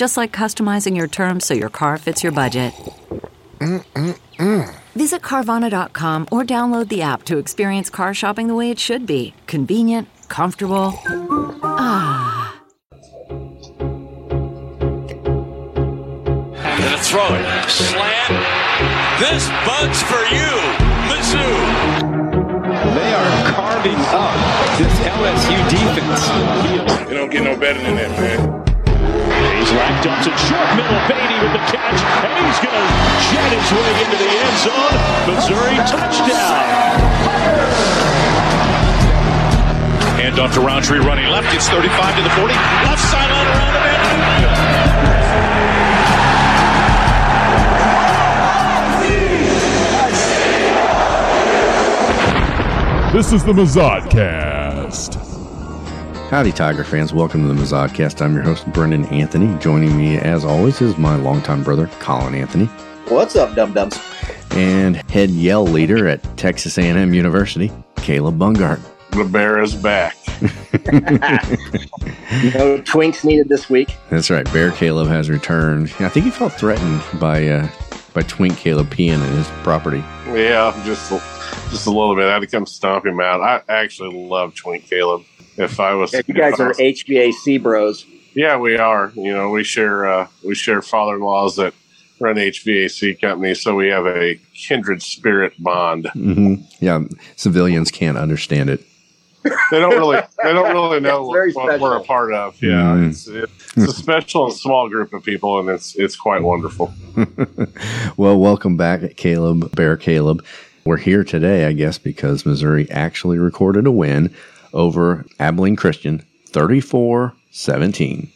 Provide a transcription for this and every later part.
Just like customizing your terms so your car fits your budget. Mm-mm-mm. Visit Carvana.com or download the app to experience car shopping the way it should be convenient, comfortable. Ah. Gonna throw it. Slant. This bud's for you, Mizzou. They are carving up this LSU defense. You don't get no better than that, man. Hayes dumps it short middle. Beatty with the catch, and he's going to jet his way into the end zone. Missouri touchdown. Hand off to Rountree running left. It's 35 to the 40. Left sideline around the bend. This is the Mazodcast. Howdy, Tiger fans. Welcome to the Mazodcast. I'm your host, Brendan Anthony. Joining me, as always, is my longtime brother, Colin Anthony. What's up, dum dums? And head yell leader at Texas A&M University, Caleb Bungart. The bear is back. no twinks needed this week. That's right. Bear Caleb has returned. I think he felt threatened by uh, by Twink Caleb peeing in his property. Yeah, just just a little bit. I had to come stomp him out. I actually love Twink Caleb. If I was, yeah, you guys are was, HVAC bros. Yeah, we are. You know, we share uh, we share father-in-laws that run HVAC companies, so we have a kindred spirit bond. Mm-hmm. Yeah, civilians can't understand it. they don't really they don't really know what, what, we're a part of. Yeah, mm. it's, it's a special and small group of people, and it's it's quite wonderful. well, welcome back, Caleb Bear Caleb. We're here today, I guess, because Missouri actually recorded a win over Abilene Christian, 34 17.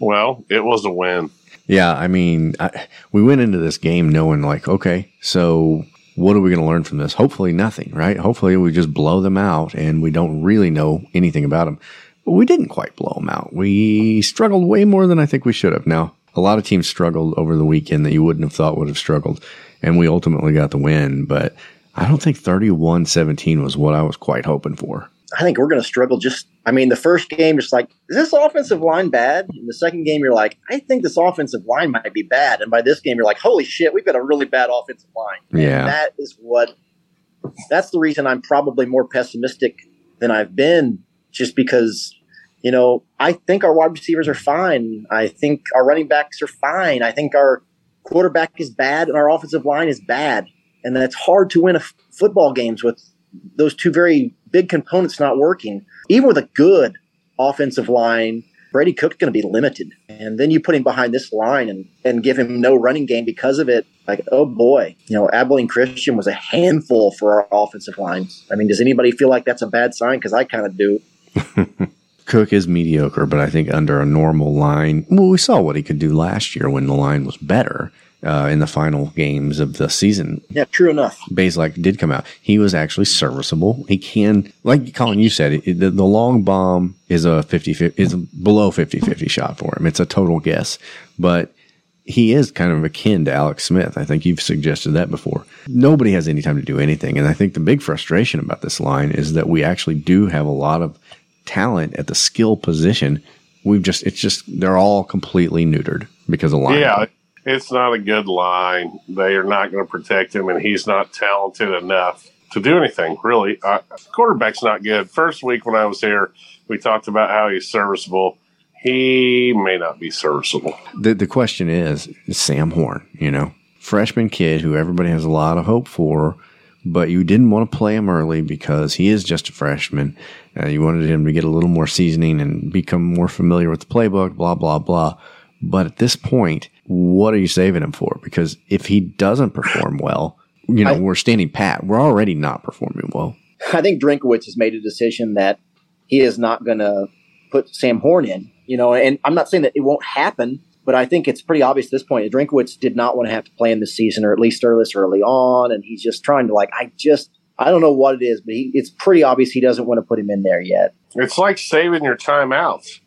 Well, it was a win. Yeah, I mean, I, we went into this game knowing, like, okay, so what are we going to learn from this? Hopefully, nothing, right? Hopefully, we just blow them out and we don't really know anything about them. But we didn't quite blow them out. We struggled way more than I think we should have. Now, a lot of teams struggled over the weekend that you wouldn't have thought would have struggled, and we ultimately got the win. But I don't think 31 17 was what I was quite hoping for. I think we're going to struggle just. I mean, the first game, just like, is this offensive line bad? In the second game, you're like, I think this offensive line might be bad. And by this game, you're like, holy shit, we've got a really bad offensive line. Yeah. And that is what, that's the reason I'm probably more pessimistic than I've been, just because, you know, I think our wide receivers are fine. I think our running backs are fine. I think our quarterback is bad and our offensive line is bad. And that's hard to win a football games with those two very big components not working. Even with a good offensive line, Brady Cook's going to be limited. And then you put him behind this line and, and give him no running game because of it. Like, oh boy, you know, Abilene Christian was a handful for our offensive line. I mean, does anybody feel like that's a bad sign? Because I kind of do. Cook is mediocre, but I think under a normal line, well, we saw what he could do last year when the line was better uh, in the final games of the season. Yeah, true enough. Bazelak did come out. He was actually serviceable. He can, like Colin, you said, it, the, the, long bomb is a 50, 50 is below 50 50 shot for him. It's a total guess, but he is kind of akin to Alex Smith. I think you've suggested that before. Nobody has any time to do anything. And I think the big frustration about this line is that we actually do have a lot of talent at the skill position. We've just, it's just, they're all completely neutered because of line. Yeah it's not a good line. They are not going to protect him, and he's not talented enough to do anything, really. Uh, quarterback's not good. First week when I was here, we talked about how he's serviceable. he may not be serviceable. The the question is Sam Horn, you know, freshman kid who everybody has a lot of hope for, but you didn't want to play him early because he is just a freshman. Uh, you wanted him to get a little more seasoning and become more familiar with the playbook, blah blah blah. But at this point, what are you saving him for? Because if he doesn't perform well, you know, I, we're standing pat. We're already not performing well. I think Drinkwitz has made a decision that he is not going to put Sam Horn in. You know, and I'm not saying that it won't happen, but I think it's pretty obvious at this point. Drinkwitz did not want to have to play in this season, or at least this early on, and he's just trying to like. I just I don't know what it is, but he, it's pretty obvious he doesn't want to put him in there yet. It's like saving your timeouts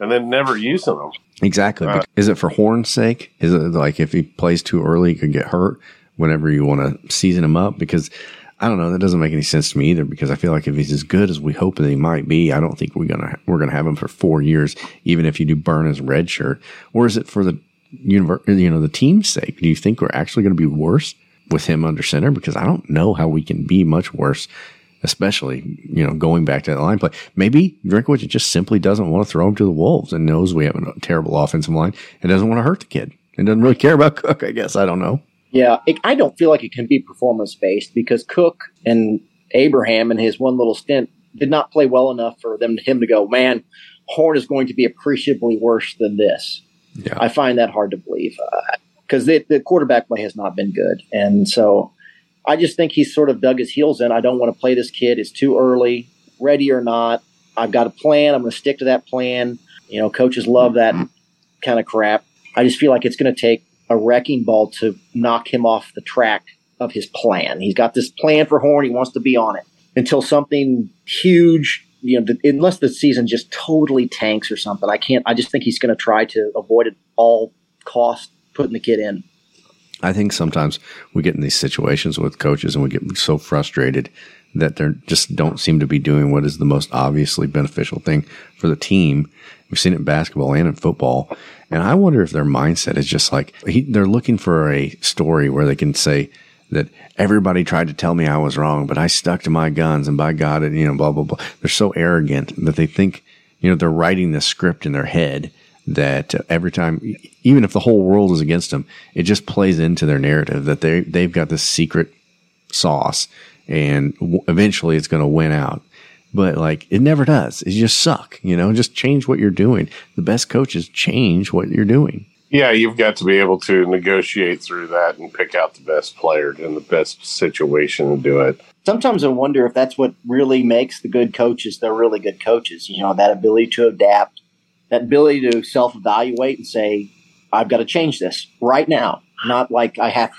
and then never using them. Exactly. Uh, is it for Horn's sake? Is it like if he plays too early, he could get hurt whenever you want to season him up? Because I don't know. That doesn't make any sense to me either. Because I feel like if he's as good as we hope that he might be, I don't think we're gonna we're gonna have him for four years, even if you do burn his red shirt. Or is it for the universe, you know, the team's sake? Do you think we're actually going to be worse with him under center? Because I don't know how we can be much worse especially, you know, going back to that line play. Maybe Drinkwitz just simply doesn't want to throw him to the Wolves and knows we have a terrible offensive line and doesn't want to hurt the kid and doesn't really care about Cook, I guess. I don't know. Yeah, it, I don't feel like it can be performance based because Cook and Abraham and his one little stint did not play well enough for them him to go, man, Horn is going to be appreciably worse than this. Yeah. I find that hard to believe because uh, the quarterback play has not been good, and so I just think he's sort of dug his heels in. I don't want to play this kid. It's too early, ready or not. I've got a plan. I'm going to stick to that plan. You know, coaches love that kind of crap. I just feel like it's going to take a wrecking ball to knock him off the track of his plan. He's got this plan for Horn. He wants to be on it until something huge, you know, unless the season just totally tanks or something. I can't, I just think he's going to try to avoid at all cost putting the kid in. I think sometimes we get in these situations with coaches and we get so frustrated that they just don't seem to be doing what is the most obviously beneficial thing for the team. We've seen it in basketball and in football. And I wonder if their mindset is just like he, they're looking for a story where they can say that everybody tried to tell me I was wrong, but I stuck to my guns and by God, it, you know, blah, blah, blah. They're so arrogant that they think, you know, they're writing the script in their head that every time, even if the whole world is against them, it just plays into their narrative that they they've got this secret sauce, and eventually it's going to win out. But like it never does. It just suck. You know, just change what you're doing. The best coaches change what you're doing. Yeah, you've got to be able to negotiate through that and pick out the best player in the best situation to do it. Sometimes I wonder if that's what really makes the good coaches. They're really good coaches. You know, that ability to adapt that ability to self evaluate and say, I've got to change this right now. Not like I have,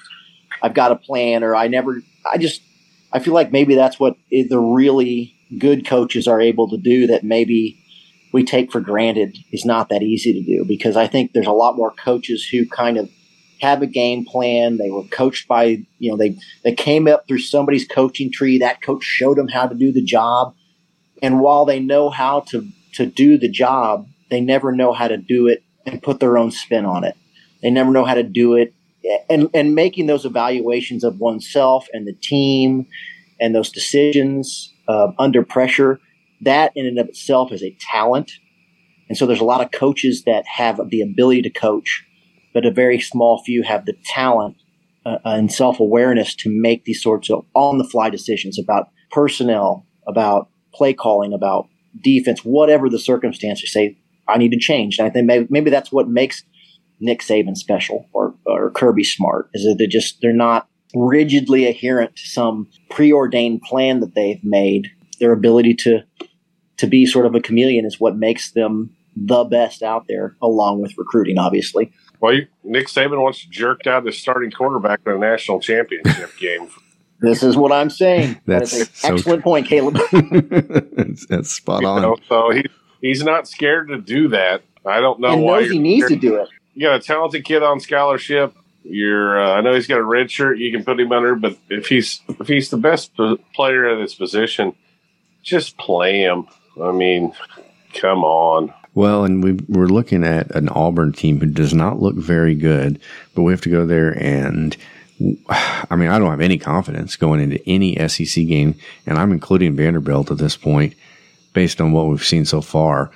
I've got a plan or I never, I just, I feel like maybe that's what the really good coaches are able to do that maybe we take for granted is not that easy to do because I think there's a lot more coaches who kind of have a game plan. They were coached by, you know, they, they came up through somebody's coaching tree. That coach showed them how to do the job. And while they know how to, to do the job, they never know how to do it and put their own spin on it. They never know how to do it. And, and making those evaluations of oneself and the team and those decisions uh, under pressure, that in and of itself is a talent. And so there's a lot of coaches that have the ability to coach, but a very small few have the talent uh, and self awareness to make these sorts of on the fly decisions about personnel, about play calling, about defense, whatever the circumstances. Say, I need to change. And I think maybe, maybe that's what makes Nick Saban special or, or Kirby smart is that they just, they're not rigidly adherent to some preordained plan that they've made. Their ability to, to be sort of a chameleon is what makes them the best out there, along with recruiting, obviously. Well, you, Nick Saban once jerked out his starting quarterback in a national championship game. This is what I'm saying. That's that is an so excellent point, Caleb. that's, that's, spot on. Know, so he he's not scared to do that. I don't know and why. Knows he needs scared. to do it. You got a talented kid on scholarship. You're. Uh, I know he's got a red shirt. You can put him under, but if he's if he's the best player at his position, just play him. I mean, come on. Well, and we we're looking at an Auburn team who does not look very good, but we have to go there and. I mean, I don't have any confidence going into any SEC game, and I'm including Vanderbilt at this point based on what we've seen so far.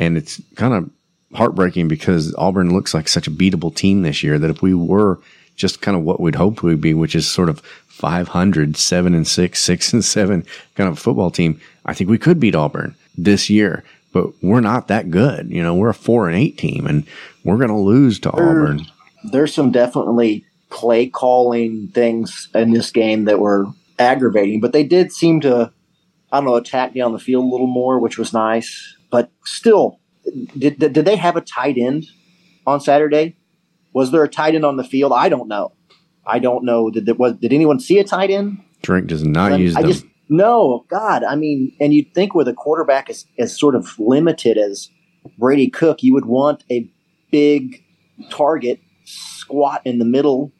And it's kind of heartbreaking because Auburn looks like such a beatable team this year that if we were just kind of what we'd hoped we'd be, which is sort of 500, seven and six, six and seven kind of football team, I think we could beat Auburn this year. But we're not that good. You know, we're a four and eight team and we're going to lose to There- Auburn. There's some definitely play calling things in this game that were aggravating, but they did seem to, I don't know, attack down the field a little more, which was nice. But still, did, did, did they have a tight end on Saturday? Was there a tight end on the field? I don't know. I don't know. Did, did, was, did anyone see a tight end? Drink does not I- use I them. just no, God. I mean, and you'd think with a quarterback as, as sort of limited as Brady Cook, you would want a big target squat in the middle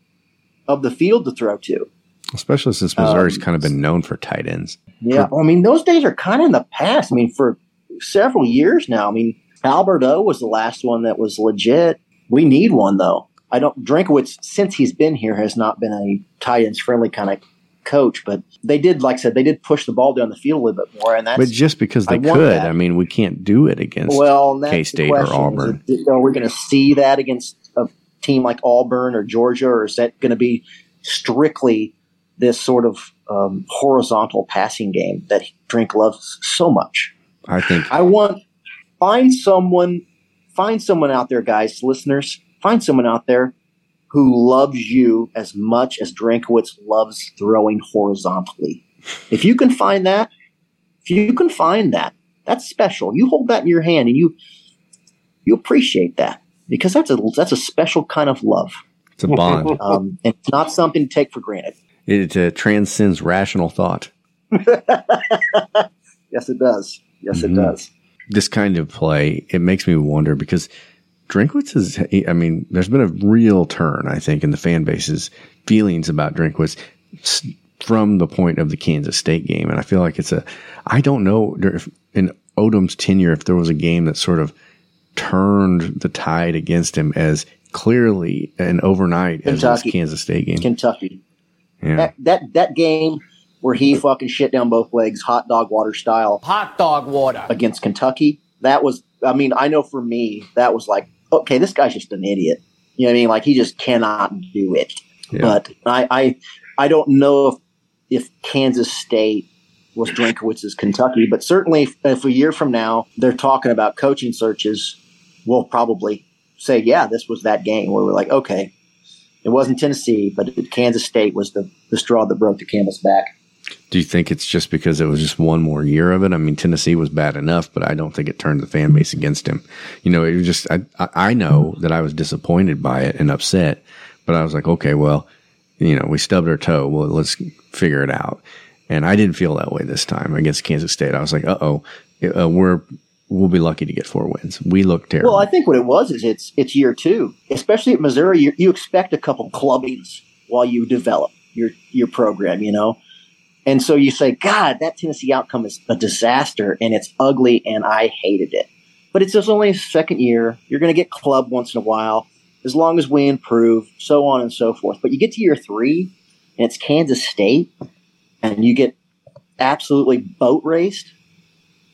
of the field to throw to. Especially since Missouri's Um, kind of been known for tight ends. Yeah, I mean, those days are kind of in the past. I mean, for several years now. I mean, Albert O was the last one that was legit. We need one though. I don't. Drinkwitz, since he's been here, has not been a tight ends friendly kind of coach. But they did, like I said, they did push the ball down the field a little bit more, and that's But just because they I could. I mean, we can't do it against well, K State or. Auburn. Is it- are we going to see that against a team like Auburn or Georgia, or is that going to be strictly this sort of um, horizontal passing game that Drink loves so much? I think I want find someone, find someone out there, guys, listeners, find someone out there who loves you as much as Drinkwitz loves throwing horizontally. If you can find that, if you can find that, that's special. You hold that in your hand and you you appreciate that because that's a that's a special kind of love. it's a bond. Um, and it's not something to take for granted. it uh, transcends rational thought. Yes, it does. Yes, Mhm. it does. This kind of play, it makes me wonder because Drinkwitz is, I mean, there's been a real turn, I think, in the fan base's feelings about Drinkwitz from the point of the Kansas State game. And I feel like it's a, I don't know if in Odom's tenure, if there was a game that sort of turned the tide against him as clearly and overnight as this Kansas State game. Kentucky. Yeah. That that that game where he fucking shit down both legs, hot dog water style, Hot dog water. against Kentucky. That was, I mean, I know for me, that was like, okay, this guy's just an idiot. You know what I mean? Like he just cannot do it. Yeah. But I, I, I don't know if if Kansas State was Drinkwitz's Kentucky, but certainly if, if a year from now they're talking about coaching searches, we'll probably say, yeah, this was that game where we're like, okay, it wasn't Tennessee, but Kansas State was the, the straw that broke the camel's back. Do you think it's just because it was just one more year of it? I mean, Tennessee was bad enough, but I don't think it turned the fan base against him. You know, it was just, I, I know that I was disappointed by it and upset, but I was like, okay, well, you know, we stubbed our toe. Well, let's figure it out. And I didn't feel that way this time against Kansas State. I was like, uh oh, uh, we're, we'll be lucky to get four wins. We look terrible. Well, I think what it was is it's it's year two, especially at Missouri. You, you expect a couple clubbings while you develop your your program, you know, and so you say, God, that Tennessee outcome is a disaster and it's ugly, and I hated it. But it's just only a second year. You're going to get clubbed once in a while, as long as we improve, so on and so forth. But you get to year three, and it's Kansas State, and you get absolutely boat raced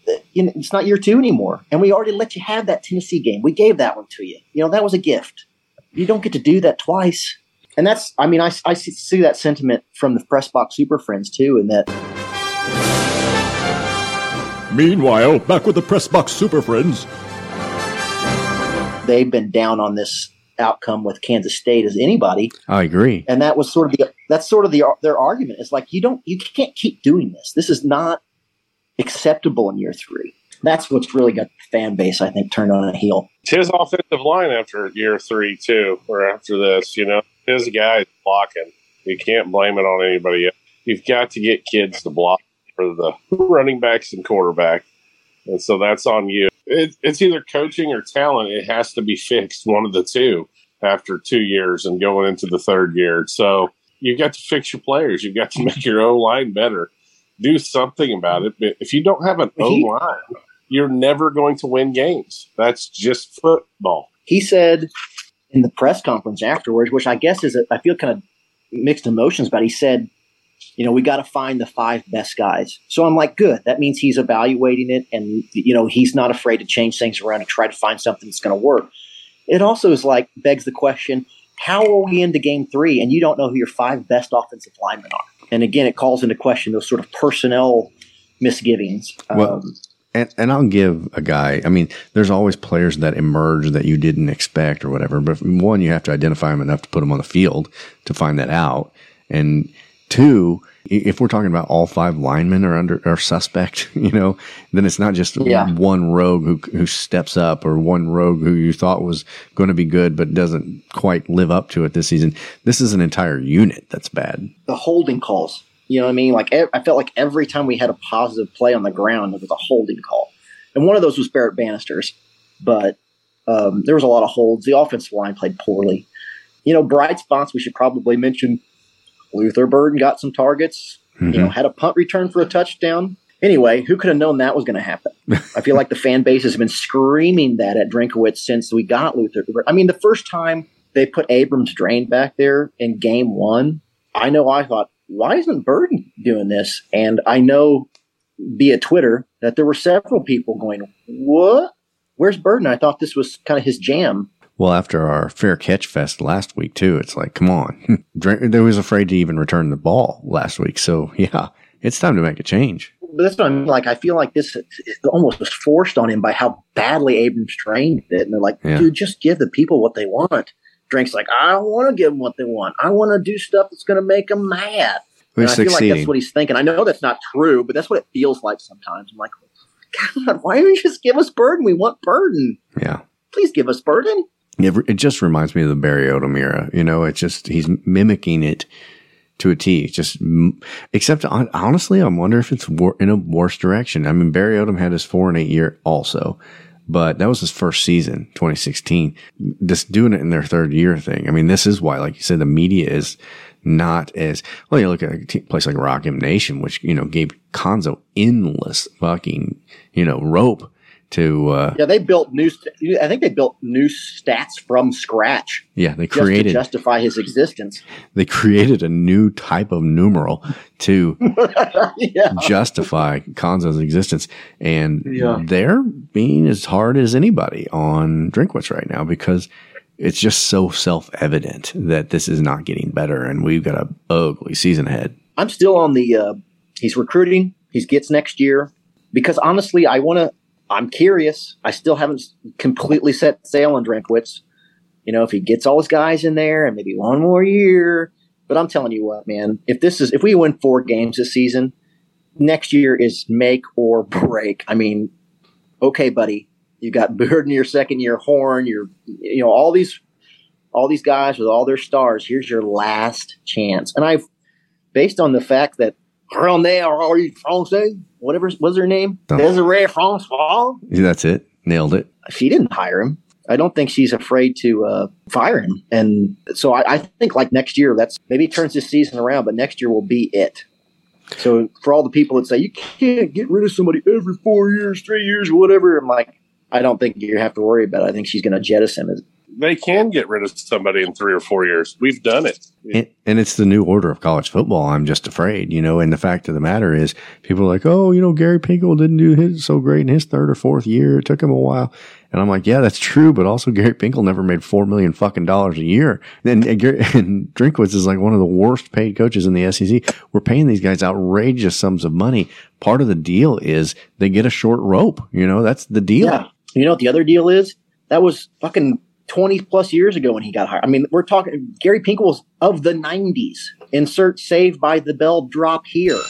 uh, it's not year two anymore. And we already let you have that Tennessee game. We gave that one to you. You know, that was a gift. You don't get to do that twice. And that's, I mean, I, I see- see that sentiment from the Press Box Super Friends too, in that Meanwhile, back with the Press Box Super Friends. they've been down on this outcome with Kansas State as anybody. I agree. And that was sort of the, that's sort of the, their argument. It's like, you don't, you can't keep doing this. This is not acceptable in year three. That's what's really got the fan base, I think, turned on a heel. It's his offensive line after year three too, or after this. You know, his guys blocking. You can't blame it on anybody else. You've got to get kids to block for the running backs and quarterback, and so that's on you. It, it's either coaching or talent. It has to be fixed, one of the two, after two years and going into the third year. So you've got to fix your players. You've got to make your O line better. Do something about it. But if you don't have an O line, you're never going to win games. That's just football. he said in the press conference afterwards, which I guess is, a, I feel kind of mixed emotions, but he said you know, we got to find the five best guys. So I'm like, good. That means he's evaluating it and, you know, he's not afraid to change things around and try to find something that's going to work. It also is like, begs the question, how are we into game three and you don't know who your five best offensive linemen are? And again, it calls into question those sort of personnel misgivings. Well, Um, and and I'll give a guy. I mean, there's always players that emerge that you didn't expect or whatever. But one, you have to identify them enough to put them on the field to find that out. And two, if we're talking about all five linemen are under are suspect, you know, then it's not just Yeah. one rogue who who steps up or one rogue who you thought was going to be good but doesn't quite live up to it this season. This is an entire unit that's bad. the holding calls. You know what I mean? Like I felt like every time we had a positive play on the ground, there was a holding call, and one of those was Barrett Bannister's. But um, there was a lot of holds. The offensive line played poorly. You know, bright spots we should probably mention. Luther Burden got some targets. You know, had a punt return for a touchdown. Anyway, who could have known that was going to happen? I feel like the fan base has been screaming that at Drinkwitz since we got Luther. I mean, the first time they put Abrams-Draine back there in game one, I know I thought, why isn't Burden doing this? And I know via Twitter that there were several people going, what? Where's Burden? I thought this was kind of his jam. Well, after our fair catch fest last week too, it's like, come on, they was afraid to even return the ball last week. So yeah, it's time to make a change. But that's what I'm like. I feel like this almost was forced on him by how badly Abrams trained it. And they're like, Yeah. dude, just give the people what they want. Drink's like, I don't want to give them what they want. I want to do stuff that's going to make them mad. I feel like that's what he's thinking. I know that's not true, but that's what it feels like sometimes. I'm like, God, why don't you just give us Burden? We want Burden. Yeah. Please give us Burden. It, it just reminds me of the Barry Odom era. You know, it's just, he's mimicking it to a T. Just, except honestly, I wonder if it's in a worse direction. I mean, Barry Odom had his four and eight year also, but that was his first season, 2016. Just doing it in their third year thing. I mean, this is why, like you said, the media is not as, well, you look at a t- place like Rock Nation, which, you know, gave Cuonzo endless fucking, you know, rope to, uh, Yeah, they built new. St- I think they built new stats from scratch yeah, they just to created, justify his existence. they created a new type of numeral to yeah. justify Cuonzo's existence. And Yeah. they're being as hard as anybody on Drinkwitz right now because it's just so self evident that this is not getting better and we've got a ugly season ahead. I'm still on the. Uh, he's recruiting. He gets next year because honestly, I want to. I'm curious. I still haven't completely set sail on Drinkwitz. You know, if he gets all his guys in there and maybe one more year. But I'm telling you what, man. If this is if we win four games this season, next year is make or break. I mean, okay, buddy, you got Bird in your second year, Horn, your you know all these all these guys with all their stars. Here's your last chance, and I've based on the fact that René or Francais, whatever was her name, Oh. Desiree Francois, That's it. Nailed it. she didn't hire him. I don't think she's afraid to uh, fire him, and so I, I think like next year, that's maybe it turns this season around, but next year will be it. So for all the people that say you can't get rid of somebody every four years, three years, or whatever, I'm like, I don't think you have to worry about. it. I think she's going to jettison it. They can get rid of somebody in three or four years. We've done it. And, and it's the new order of college football. I'm just afraid, you know. And the fact of the matter is, people are like, "Oh, you know, Gary Pinkel didn't do his so great in his third or fourth year. It took him a while." And I'm like, "Yeah, that's true." But also, Gary Pinkel never made four million fucking dollars a year. And, and, Gary- and Drinkwitz is like one of the worst paid coaches in the SEC. We're paying these guys outrageous sums of money. Part of the deal is they get a short rope. You know, that's the deal. Yeah. You know what the other deal is? That was fucking 20 plus years ago when he got hired. I mean, we're talking Gary Pinkel was of the 90s. Insert Saved by the Bell drop here.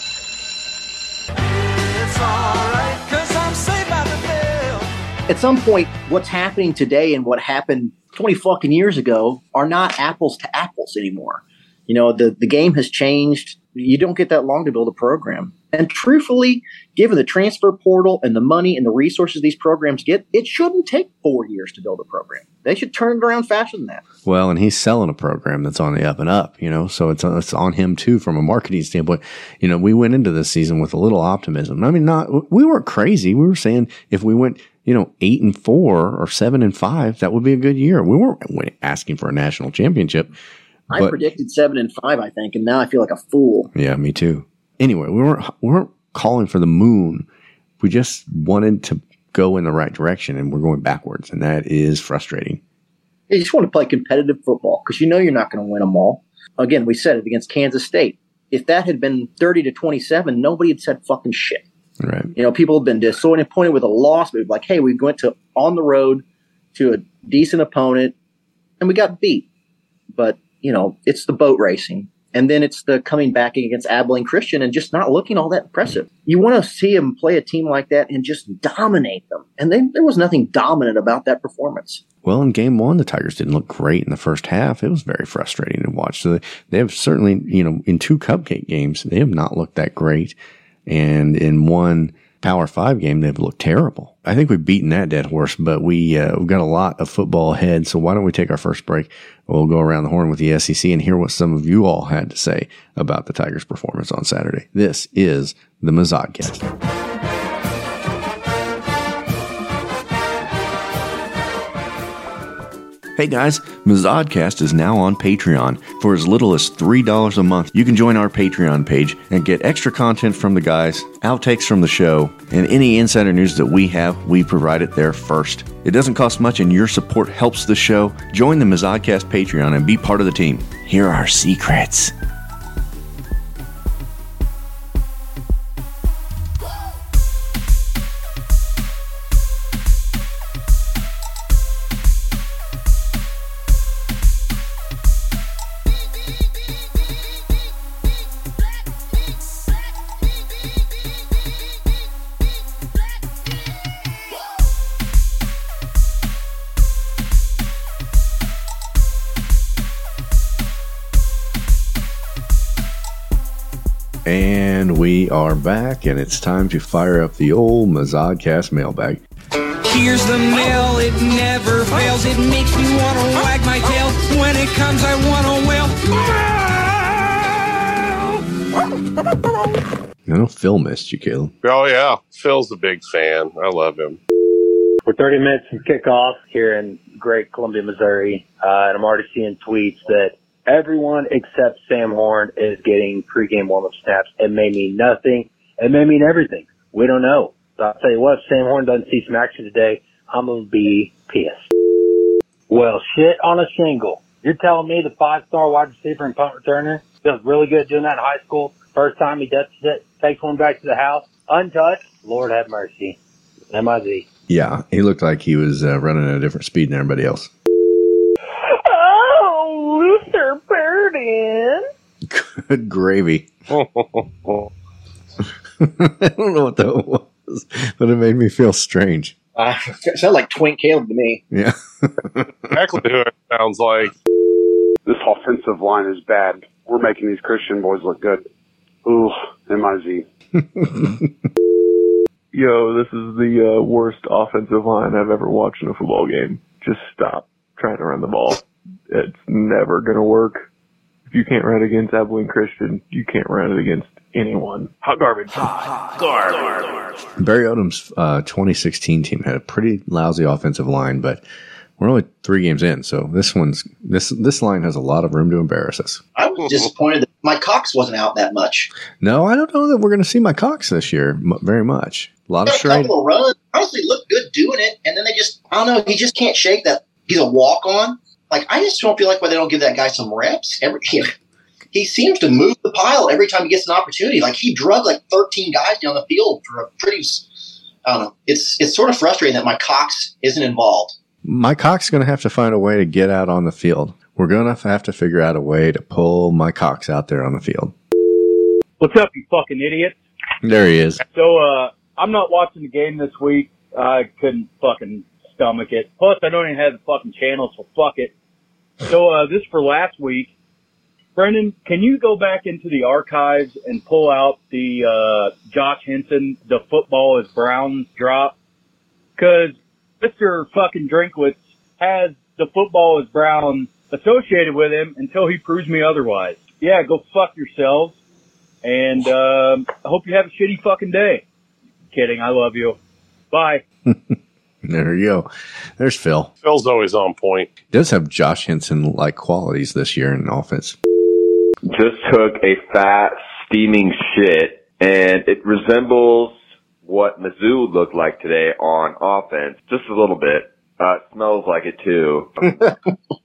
At some point, what's happening today and what happened 20 fucking years ago are not apples to apples anymore. You know, the, the game has changed. You don't get that long to build a program. And truthfully, given the transfer portal and the money and the resources these programs get, it shouldn't take four years to build a program. They should turn it around faster than that. Well, and he's selling a program that's on the up and up, you know, so it's, it's on him too from a marketing standpoint. You know, we went into this season with a little optimism. I mean, not, we weren't crazy. We were saying if we went, you know, eight and four or seven and five, that would be a good year. We weren't asking for a national championship, I But- predicted seven and five, I think, and now I feel like a fool. Yeah, me too. Anyway, we weren't we weren't calling for the moon. We just wanted to go in the right direction, and we're going backwards, and that is frustrating. You just want to play competitive football because you know you're not going to win them all. Again, we said it against Kansas State. If that had been 30 to 27, nobody had said fucking shit. Right. You know, people have been disappointed with a loss, but like, hey, we went to on the road to a decent opponent and we got beat. But, you know, it's the boat racing. And then it's the coming back against Abilene Christian and just not looking all that impressive. You want to see them play a team like that and just dominate them. And then there was nothing dominant about that performance. Well, in game one, the Tigers didn't look great in the first half. It was very frustrating to watch. So they have certainly, you know, in two cupcake games, they have not looked that great. And in one Power Five game, they've looked terrible. I think we've beaten that dead horse, but we, uh, we've got a lot of football ahead. So why don't we take our first break? We'll go around the horn with the SEC and hear what some of you all had to say about the Tigers' performance on Saturday. This is the Mazodcast. Hey guys, Mazodcast is now on Patreon. For as little as $3 a month, you can join our Patreon page and get extra content from the guys, outtakes from the show, and any insider news that we have, we provide it there first. It doesn't cost much and your support helps the show. Join the Mazodcast Patreon and be part of the team. Here are our secrets. We are back, and it's time to fire up the old Mazodcast mailbag. Here's the mail, it never fails. It makes me want to wag my tail. When it comes, I want to wail. I know Phil missed you, Caleb. Oh yeah, Phil's a big fan. I love him. We're 30 minutes from kickoff here in great Columbia, Missouri, uh, and I'm already seeing tweets that everyone except Sam Horn is getting pregame warm-up snaps. It may mean nothing. It may mean everything. We don't know. So I'll tell you what, if Sam Horn doesn't see some action today, I'm going to be pissed. Well, shit on a shingle. You're telling me the five-star wide receiver and punt returner feels really good doing that in high school? First time he does it, takes one back to the house, untouched. Lord have mercy. M-I-Z. Yeah, he looked like he was uh, running at a different speed than everybody else. Luther Burden. Good gravy. I don't know what that was, but it made me feel strange. Uh, it sounded like Twink Caleb to me. Yeah. Exactly who it sounds like. This offensive line is bad. We're making these Christian boys look good. Ooh, M-I-Z. Yo, this is the uh, worst offensive line I've ever watched in a football game. Just stop trying to run the ball. It's never going to work. If you can't run against Abilene Christian, you can't run it against anyone. Hot garbage. Hot Garbage. Barry Odom's uh, 2016 team had a pretty lousy offensive line, but we're only three games in, so this one's this this line has a lot of room to embarrass us. I was disappointed that my Cox wasn't out that much. No, I don't know that we're going to see my Cox this year m- very much. A lot of Got a straight. couple of runs. Honestly, looked good doing it, and then they just I don't know. He just can't shake that. He's a walk on. Like I just don't feel like why they don't give that guy some reps. Every he, he seems to move the pile every time he gets an opportunity. Like he drug like thirteen guys down the field for a pretty. I don't know. It's it's sort of frustrating that my Cox isn't involved. My Cox is going to have to find a way to get out on the field. We're going to have to figure out a way to pull my Cox out there on the field. What's up, you fucking idiot? There he is. So, uh, I'm not watching the game this week. I couldn't fucking stomach it. Plus, I don't even have the fucking channel, so fuck it. So, uh, this for last week. Brendan, can you go back into the archives and pull out the, uh, Josh Henson, the football is brown drop? Cause Mr. fucking Drinkwitz has the football is brown associated with him until he proves me otherwise. Yeah, go fuck yourselves. And um, I hope you have a shitty fucking day. Kidding, I love you. Bye. There you go. There's Phil. Phil's always on point. He Does have Josh Henson like qualities this year in offense. Just took a fat, steaming shit, and it resembles what Mizzou looked like today on offense, just a little bit. Uh, smells like it too.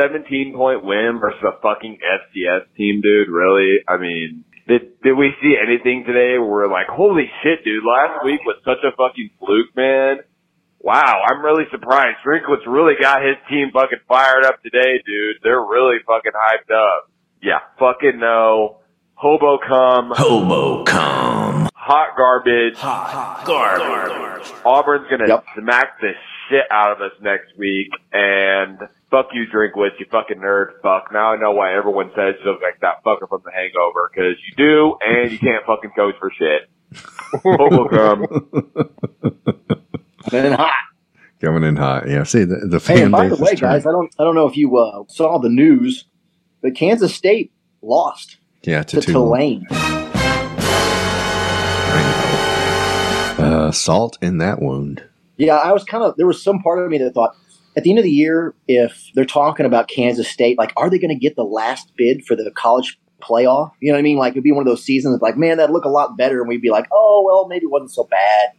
17 point win versus a fucking FCS team, dude. Really? I mean, did, did we see anything today where we're like, holy shit, dude, last week was such a fucking fluke, man. Wow, I'm really surprised. Drinkwitz really got his team fucking fired up today, dude. They're really fucking hyped up. Yeah, fucking no. Hobo cum. Hobo cum. Hot garbage. Hot hot garbage. Auburn's gonna smack the shit out of us next week, and fuck you, Drinkwitz, you fucking nerd. Fuck. Now I know why everyone says you look like that fucker from The Hangover, because you do, and you can't fucking coach for shit. Hobo cum. Coming in hot. Coming in hot. Yeah. See the, the Hey, fan and by the way, guys, I don't I don't know if you uh, saw the news, but Kansas State lost Yeah, to, to Tulane. Tulane. Uh, salt in that wound. Yeah, I was kind of there was some part of me that thought at the end of the year, if they're talking about Kansas State, like, are they going to get the last bid for the college playoff? You know what I mean? Like, it'd be one of those seasons like, man, that'd look a lot better, and we'd be like, oh well, maybe it wasn't so bad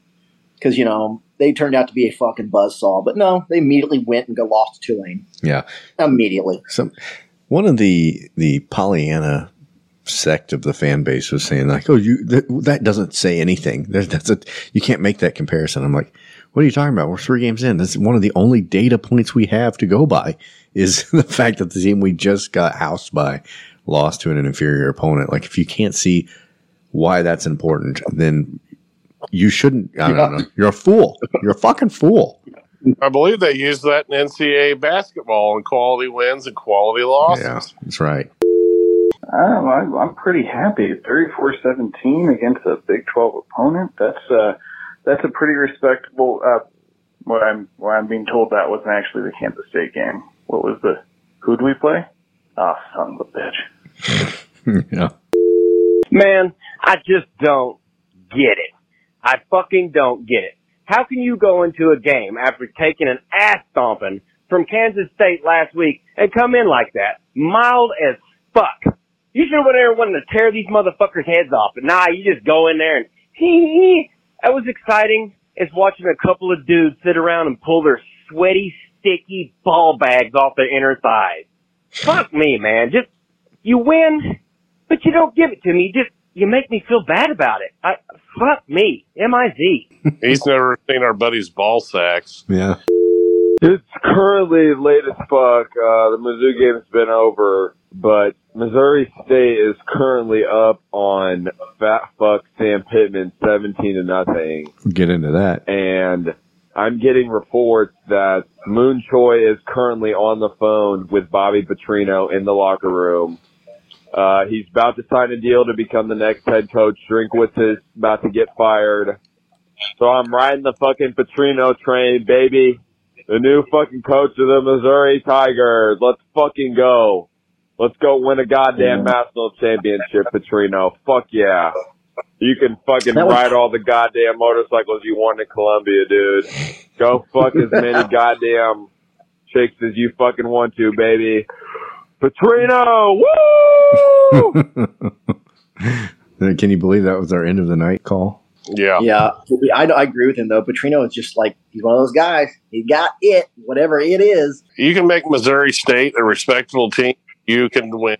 because you know they turned out to be a fucking buzzsaw. But no, they immediately went and got lost to Tulane Yeah. immediately. Some one of the the Pollyanna sect of the fan base was saying like, "Oh, you that, that doesn't say anything. That, that's a you can't make that comparison." I'm like, "What are you talking about? We're three games in. That's one of the only data points we have to go by is the fact that the team we just got housed by lost to an inferior opponent. Like, if you can't see why that's important, then you shouldn't. I don't know. You're a fool. You're a fucking fool. I believe they use that in NCAA basketball and quality wins and quality losses. Yeah, that's right. Um, I, I'm pretty happy. 34-17 against a Big 12 opponent. That's uh, that's a pretty respectable. Uh, what I'm what I'm being told that wasn't actually the Kansas State game. What was the? Who'd we play? Oh, son of a bitch. yeah. Man, I just don't get it. I fucking don't get it. How can you go into a game after taking an ass stomping from Kansas State last week and come in like that? Mild as fuck. You should have went there wanted to tear these motherfuckers' heads off. But nah, you just go in there and hee. That was exciting. It's watching a couple of dudes sit around and pull their sweaty, sticky ball bags off their inner thighs. Fuck me, man. Just, you win, but you don't give it to me. Just, you make me feel bad about it. I, fuck me. M-I-Z. He's never seen our buddy's ball sacks. Yeah. It's currently late as fuck. Uh, the Mizzou game's been over, but Missouri State is currently up on fat fuck Sam Pittman 17 to nothing. Get into that. And I'm getting reports that Mun Choi is currently on the phone with Bobby Petrino in the locker room. Uh, he's about to sign a deal to become the next head coach. Drinkwitz is about to get fired. So I'm riding the fucking Petrino train, baby. The new fucking coach of the Missouri Tigers. Let's fucking go. Let's go win a goddamn national championship, Petrino. Fuck yeah. You can fucking was- ride all the goddamn motorcycles you want in Columbia, dude. Go fuck as many goddamn chicks as you fucking want to, baby. Petrino! Woo! Can you believe that was our end of the night call? Yeah. Yeah, I, I agree with him though. Petrino is just like he's one of those guys. He got it, whatever it is. You can make Missouri State a respectable team. You can win.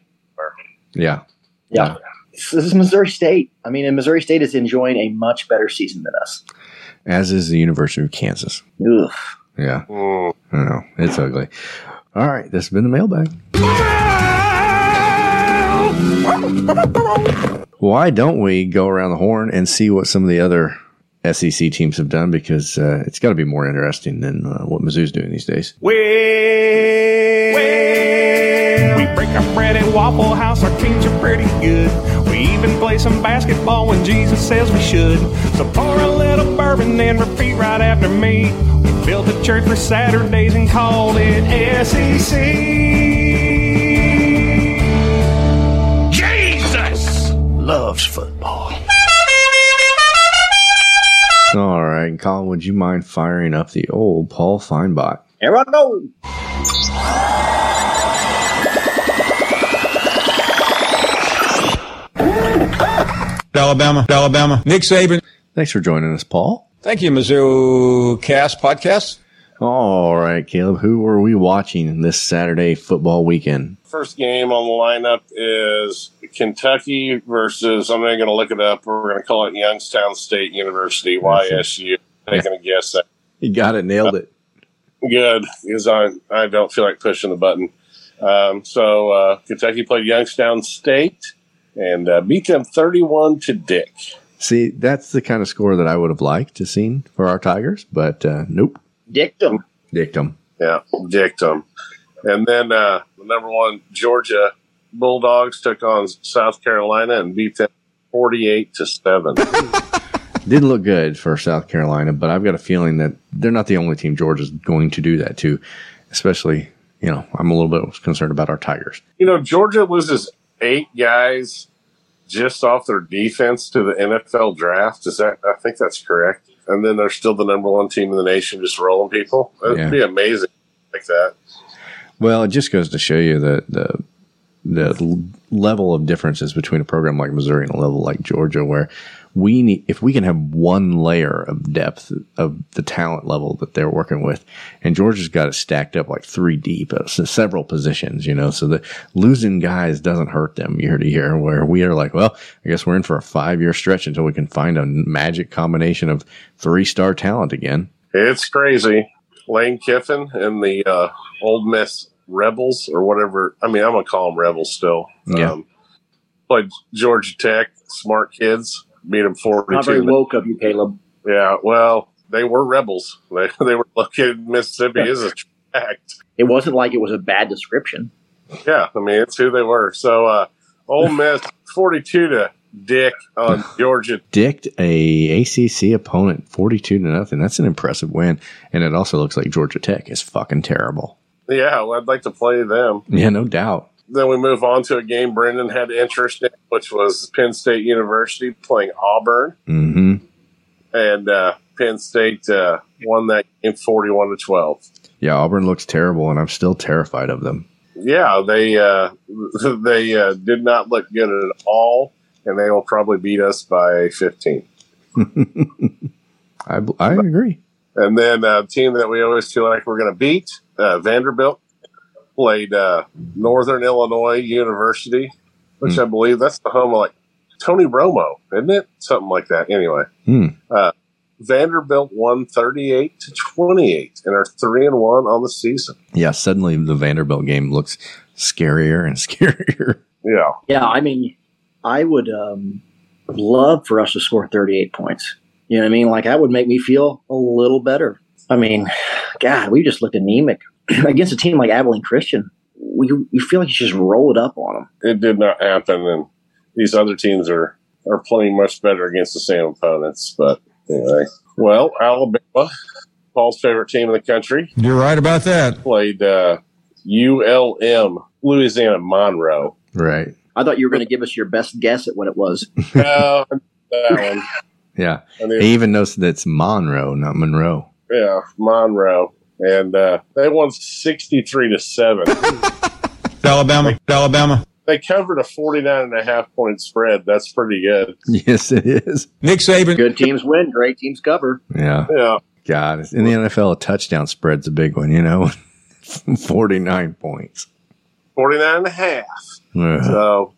Yeah. Yeah. This is Missouri State. I mean, and Missouri State is enjoying a much better season than us. As is the University of Kansas. Ugh. Yeah. Mm. I don't know. It's ugly. All right. This has been the mailbag. Why don't we go around the horn and see what some of the other SEC teams have done? Because uh, it's got to be more interesting than uh, what Mizzou's doing these days. We break our bread at Waffle House, our teams are pretty good. We even play some basketball when Jesus says we should. So pour a little bourbon and repeat right after me. We built a church for Saturdays and called it SEC. Jesus loves football. All right. right, Colin, would you mind firing up the old Paul Finebaum? Here I go. Alabama, Alabama. Nick Saban. Thanks for joining us, Paul. Thank you, Mizzou Cast Podcast. All right, Caleb, who are we watching this Saturday football weekend? First game on the lineup is Kentucky versus, I'm not going to look it up. We're going to call it Youngstown State University, YSU. Taking a guess. At. You got it, nailed it. Good, because I, I don't feel like pushing the button. Um, so uh, Kentucky played Youngstown State and uh, beat them 31 to Dick. See, that's the kind of score that I would have liked to seen for our Tigers, but uh, nope. Dictum. Dictum. Yeah, dictum. And then uh, the number one Georgia Bulldogs took on South Carolina and beat them 48 to 7. Didn't look good for South Carolina, but I've got a feeling that they're not the only team Georgia's going to do that to, especially, you know, I'm a little bit concerned about our Tigers. You know, Georgia loses eight guys just off their defense to the NFL draft. Is that? I think that's correct. And then they're still the number one team in the nation, just rolling people. It'd Yeah. be amazing like that. Well, it just goes to show you that the the level of differences between a program like Missouri and a level like Georgia, where we need, if we can have one layer of depth of the talent level that they're working with, and Georgia's got it stacked up like three deep at s- several positions, you know, so the losing guys doesn't hurt them year to year. Where we are like, well, I guess we're in for a five year stretch until we can find a magic combination of three star talent again. It's crazy. Lane Kiffin and the uh, Ole Miss Rebels, or whatever. I mean, I'm gonna call them Rebels still. Yeah. Um, played Georgia Tech, smart kids, beat them 42. Not very woke of you, Caleb. Yeah, well, they were rebels. They, they were located in Mississippi is a fact. It wasn't like it was a bad description. Yeah, I mean, it's who they were. So, uh, Ole Miss 42 to Dick on Georgia. dicked a ACC opponent 42 to nothing. That's an impressive win. And it also looks like Georgia Tech is fucking terrible. Yeah, well, I'd like to play them. Yeah, no doubt. Then we move on to a game Brendan had interest in, which was Penn State University playing Auburn. hmm And uh, Penn State uh, won that game 41 to 12. Yeah, Auburn looks terrible, and I'm still terrified of them. Yeah, they uh, they uh, did not look good at all, and they will probably beat us by 15. I, I agree. And then a team that we always feel like we're going to beat, uh, Vanderbilt, played uh, Northern Illinois University, which I believe that's the home of like Tony Romo, isn't it? Something like that. Anyway, Hmm. uh, Vanderbilt won 38 to 28 and are 3 and 1 on the season. Yeah, suddenly the Vanderbilt game looks scarier and scarier. Yeah. Yeah, I mean, I would um, love for us to score 38 points. You know what I mean? Like, that would make me feel a little better. I mean, God, we just looked anemic against a team like Abilene Christian. We, you feel like you just roll it up on them. It did not happen, and these other teams are, are playing much better against the same opponents. But anyway, well, Alabama, Paul's favorite team in the country, You're right about that. played uh, ULM, Louisiana Monroe. Right. I thought you were going to give us your best guess at what it was. Uh, that one. Yeah. I mean- he even knows that it's Monroe, not Monroe. Yeah, Monroe. And uh, they won 63 to 7. Alabama, Alabama. They covered a 49 and a half point spread. That's pretty good. Yes, it is. Nick Saban. Good teams win, great teams cover. Yeah. Yeah. God, in the NFL, a touchdown spread's a big one, you know? 49 points. 49 and a half. Ugh. So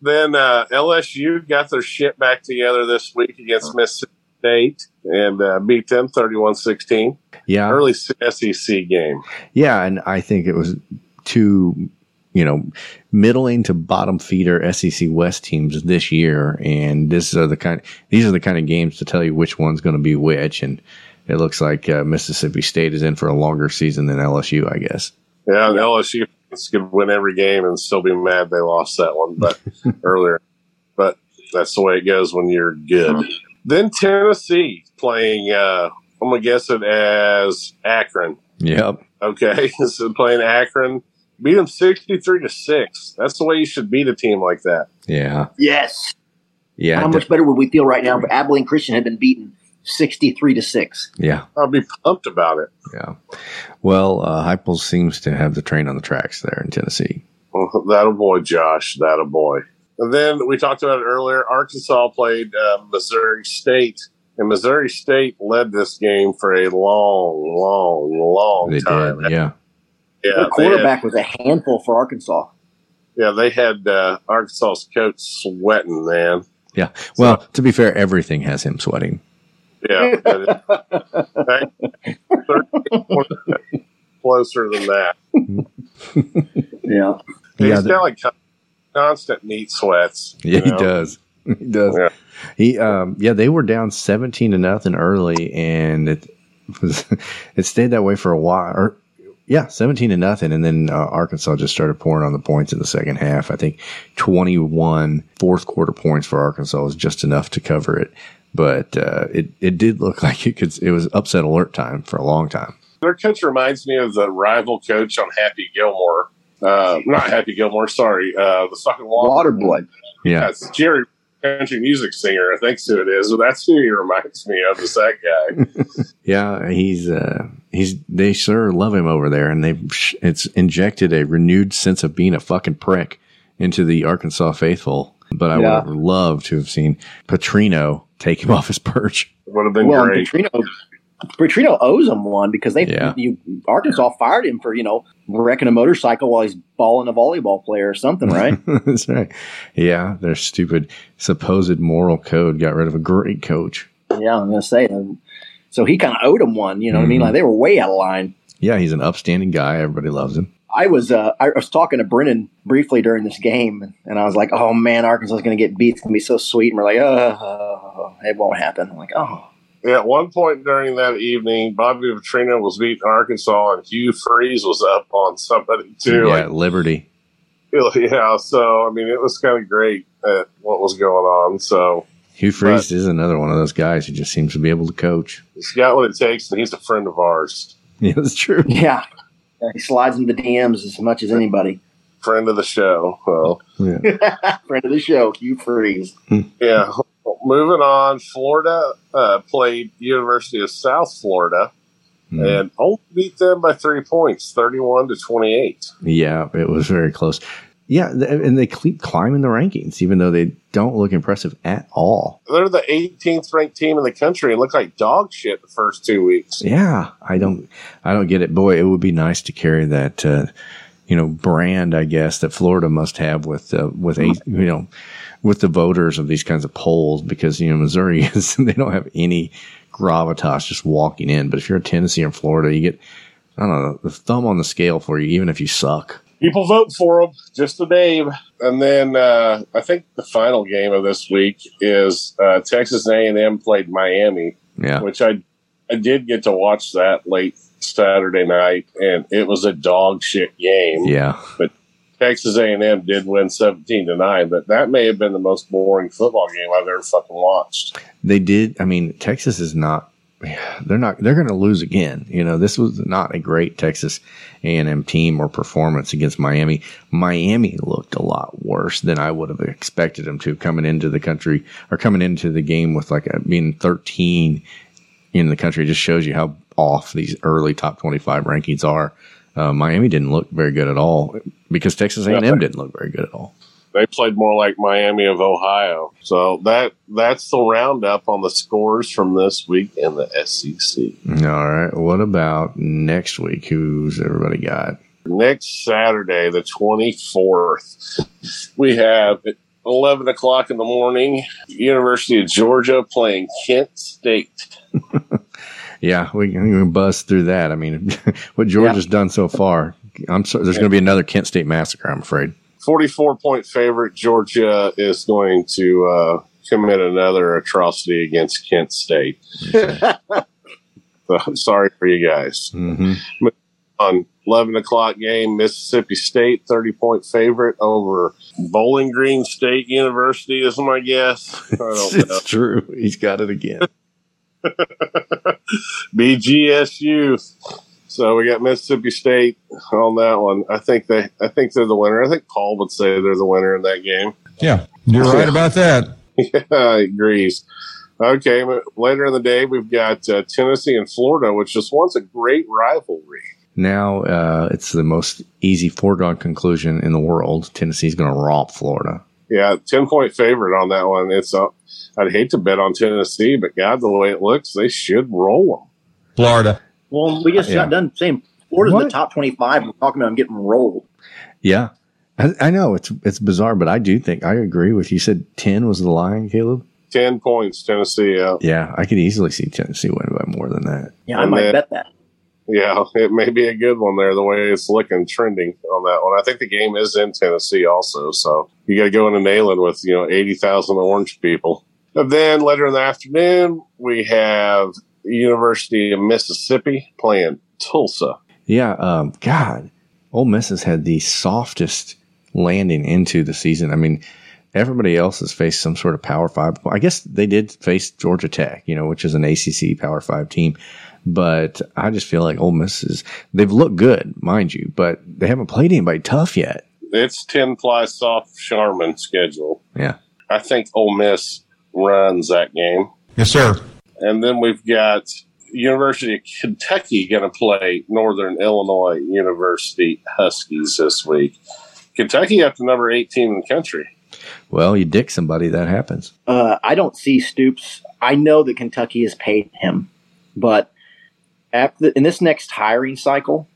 then uh, LSU got their shit back together this week against Mississippi State and uh, beat them 31 16. Yeah. Early SEC game. Yeah, and I think it was two, you know, middling to bottom feeder SEC West teams this year, and this are the kind. These are the kind of games to tell you which one's going to be which, and it looks like uh, Mississippi State is in for a longer season than LSU, I guess. Yeah, and LSU could win every game and still be mad they lost that one, but earlier. But that's the way it goes when you're good. Then Tennessee playing. Uh, I'm gonna guess it as Akron. Yep. Okay, so playing Akron, beat them 63 to six. That's the way you should beat a team like that. Yeah. Yes. Yeah. How much better would we feel right now if Abilene Christian had been beaten 63 to 6. Yeah. I'll be pumped about it. Yeah. Well, uh, Heupel seems to have the train on the tracks there in Tennessee. Well, that a boy, Josh. That a boy. And then we talked about it earlier. Arkansas played uh, Missouri State, and Missouri State led this game for a long, long, long They time. did. Yeah. Yeah, Their quarterback had- was a handful for Arkansas. yeah, they had uh, Arkansas's coach sweating, man. Yeah. Well, to be fair, everything has him sweating. Yeah, closer than that. Yeah. He's Yeah, got the- like constant meat sweats. Yeah, you he does. He does. Yeah. He um yeah, they were down seventeen to nothing early and it was it stayed that way for a while. Or yeah, seventeen to nothing, and then uh, Arkansas just started pouring on the points in the second half. I think 21 fourth quarter points for Arkansas was just enough to cover it, but uh, it it did look like it could. It was upset alert time for a long time. Their coach reminds me of the rival coach on Happy Gilmore. Uh, not Happy Gilmore, sorry. Uh, the fucking water. Waterboy. Yeah, That's Jerry, country music singer. I think who it is. Well, that's who he reminds me of. Is that guy? Yeah, he's uh he's they sure love him over there, and they've it's injected a renewed sense of being a fucking prick into the Arkansas faithful. But I Yeah. would have loved to have seen Petrino take him off his perch. Would have been well, great. Petrino, Petrino owes him one because they Yeah. you, Arkansas fired him for you know wrecking a motorcycle while he's balling a volleyball player or something, right? That's right. Yeah, their stupid supposed moral code got rid of a great coach. yeah, I'm gonna say. um, So he kind of owed him one. You know what I mean? Mhm. Like they were way out of line. Yeah, he's an upstanding guy. Everybody loves him. I was uh, I was talking to Brennan briefly during this game, and I was like, "Oh man, Arkansas is going to get beat. It's going to be so sweet." And we're like, "Oh, it won't happen." I'm like, "Oh, at one point during that evening, Bobby Petrino was beating Arkansas, and Hugh Freeze was up on somebody too. yeah, Like, Liberty. yeah, so I mean, it was kind of great at what was going on. So Hugh Freeze is another one of those guys who just seems to be able to coach. he's got what it takes, and he's a friend of ours, Yeah, that's true. yeah." Yeah, He slides into the DMs as much as anybody. friend of the show. Well, Yeah. Friend of the show, Hugh Freeze. Hmm. yeah. Moving on, Florida uh, played University of South Florida Hmm. and only beat them by three points, thirty-one to twenty-eight. Yeah, it was very close. Yeah, and they keep climbing the rankings, even though they don't look impressive at all. They're the 18th ranked team in the country and look like dog shit the first two weeks. Yeah, I don't, I don't get it. Boy, it would be nice to carry that, uh, you know, brand, I guess, that Florida must have with, uh, with a, you know, with the voters of these kinds of polls, because you know Missouri is they don't have any gravitas just walking in. But if you're in Tennessee or Florida, you get, I don't know, the thumb on the scale for you, even if you suck. People vote for them, just a name. And then uh, I think the final game of this week is uh, Texas A&M played Miami, Yeah, which I I did get to watch that late Saturday night, and it was a dog shit game. yeah. But Texas A&M did win seventeen to nine, but that may have been the most boring football game I've ever fucking watched. They did. I mean, Texas is not. They're not. They're going to lose again. You know, this was not a great Texas A&M team or performance against Miami. Miami looked a lot worse than I would have expected them to coming into the country or coming into the game with like a, being 13 in the country. Just shows you how off these early top 25 rankings are. Uh, Miami didn't look very good at all because Texas A&M didn't look very good at all. They played more like Miami of Ohio. So that that's the roundup on the scores from this week in the SEC. All right. What about next week? Who's everybody got? Next Saturday, the 24th, we have 11 o'clock in the morning, University of Georgia playing Kent State. Yeah, we can, we can buzz through that. I mean, what Georgia's done so far, I'm so, there's going to be another Kent State massacre. I'm afraid. 44 point favorite. Georgia is going to uh, commit another atrocity against Kent State. So, sorry for you guys. Mm-hmm. On 11 o'clock game, Mississippi State, 30 point favorite over Bowling Green State University, is my guess. I don't know. it's true. He's got it again. BGSU. So we got Mississippi State on that one. I think they, I think they're the winner. I think Paul would say they're the winner in that game. Yeah, you're right about that. Yeah, he agrees. Okay, but later in the day, we've got uh, Tennessee and Florida, which just once a great rivalry. Now uh, it's the most easy foregone conclusion in the world. Tennessee's going to romp Florida. Yeah, 10 point favorite on that one. It's uh, I'd hate to bet on Tennessee, but God, the way it looks, they should roll them. Florida. Well, we just Yeah. got done saying Florida's in the top 25. We're talking about them getting rolled. Yeah, I, I know it's it's bizarre, but I do think I agree with you. You said ten was the line, Caleb. 10 points, Tennessee. Yeah, Yeah, I could easily see Tennessee win by more than that. Yeah, I And might then- bet that. yeah, it may be a good one there. The way it's looking, trending on that one. I think the game is in Tennessee also, so you got to go into Neyland with you know 80,000 orange people. And then later in the afternoon, we have University of Mississippi playing Tulsa. Yeah, um, God, Ole Miss has had the softest landing into the season. I mean, everybody else has faced some sort of Power Five. I guess they did face Georgia Tech, you know, which is an ACC Power Five team. But I just feel like Ole Miss is they've looked good, mind you, but they haven't played anybody tough yet. It's 10 fly soft Charmin schedule. Yeah. I think Ole Miss runs that game. Yes, sir. And then we've got University of Kentucky going to play Northern Illinois University Huskies this week. Kentucky up to number 18 in the country. Well, you dick somebody, that happens. Uh, I don't see Stoops. I know that Kentucky has paid him, but after in this next hiring cycle,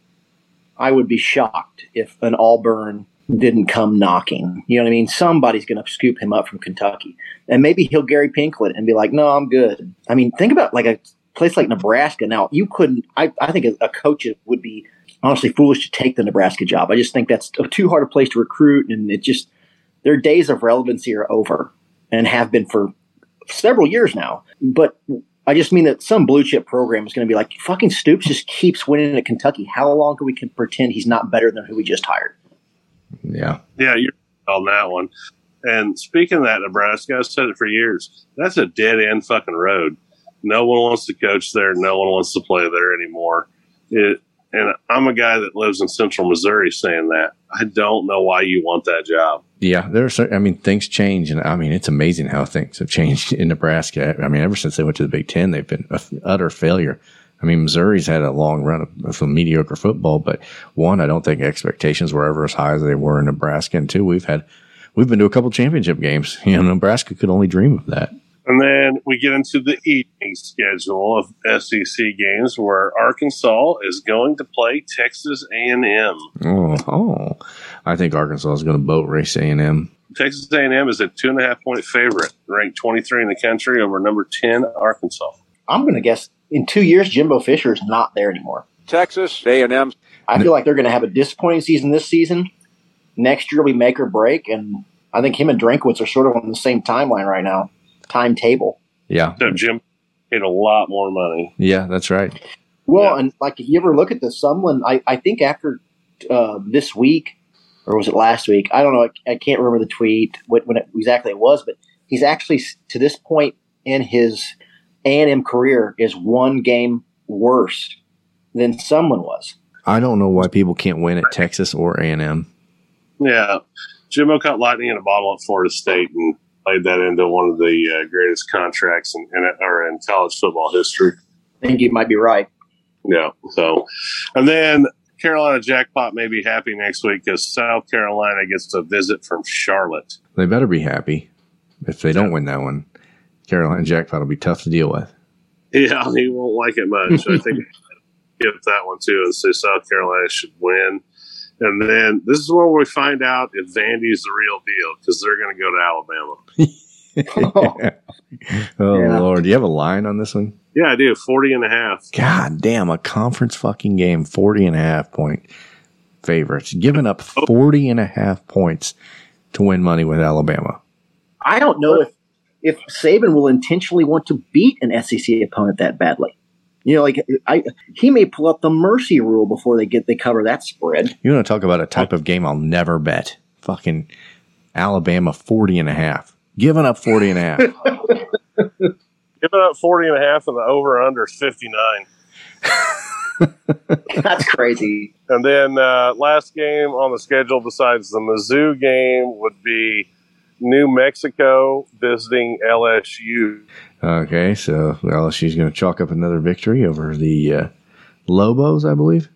I would be shocked if an Auburn didn't come knocking. You know what I mean? Somebody's going to scoop him up from Kentucky, and maybe he'll Gary Pinkel and be like, "No, I'm good." I mean, think about like a place like Nebraska. Now, you couldn't. I, I think a, a coach would be honestly foolish to take the Nebraska job. I just think that's too hard a place to recruit, and it just their days of relevancy are over and have been for several years now. But I just mean that some blue chip program is going to be like, fucking Stoops just keeps winning at Kentucky. How long can we can pretend he's not better than who we just hired? Yeah. Yeah, you're on that one. And speaking of that, Nebraska, I've said it for years. That's a dead end fucking road. No one wants to coach there. No one wants to play there anymore. It, and I'm a guy that lives in central Missouri saying that. I don't know why you want that job. Yeah, there are certain, I mean, things change, and I mean, it's amazing how things have changed in Nebraska. I mean, ever since they went to the Big Ten, they've been an utter failure. I mean, Missouri's had a long run of, of some mediocre football, but one, I don't think expectations were ever as high as they were in Nebraska, and two, we've had we've been to a couple championship games. You know, Nebraska could only dream of that. And then we get into the evening schedule of SEC games where Arkansas is going to play Texas A&M. Oh, oh, I think Arkansas is going to boat race A and M. Texas A&M is a two and a half point favorite, ranked 23 in the country over number 10 Arkansas. I'm going to guess in two years, Jimbo Fisher is not there anymore. Texas A&M. I feel like they're going to have a disappointing season this season. Next year will be make or break, and I think him and Drinkwitz are sort of on the same timeline right now, timetable. Yeah, So Jim paid a lot more money. yeah, that's right. Well, and like if you ever look at the Sumlin, I, I think after uh, this week, or was it last week? I don't know. I, I can't remember the tweet what, when it, exactly it was, but he's actually to this point in his A and M career is one game worse than Sumlin was. I don't know why people can't win at Texas or A and M. Yeah. Jimbo caught lightning in a bottle at Florida State and played that into one of the uh, greatest contracts in, in, or in college football history. I think you might be right. Yeah. So, and then Carolina Jackpot may be happy next week because South Carolina gets a visit from Charlotte. They better be happy if they don't win that one. Carolina jackpot will be tough to deal with. Yeah, he won't like it much. I think give that one too and say South Carolina should win. And then this is where we find out if Vandy's the real deal because they're going to go to Alabama. Oh Yeah. Lord, do you have a line on this one? Yeah, I do. 40 and a half. God damn, a conference fucking game, 40 and a half point favorites, giving up 40 and a half points to win money with Alabama. I don't know if if Saban will intentionally want to beat an SEC opponent that badly. You know, like I, he may pull up the mercy rule before they get they cover that spread. You want to talk about a type of game I'll never bet? Fucking Alabama 40 and a half. Giving up 40 and a half. Giving up 40 and a half and the over under is 59. That's crazy. And then uh, last game on the schedule besides the Mizzou game would be New Mexico visiting LSU. Okay, so LSU's going to chalk up another victory over the uh, Lobos, I believe.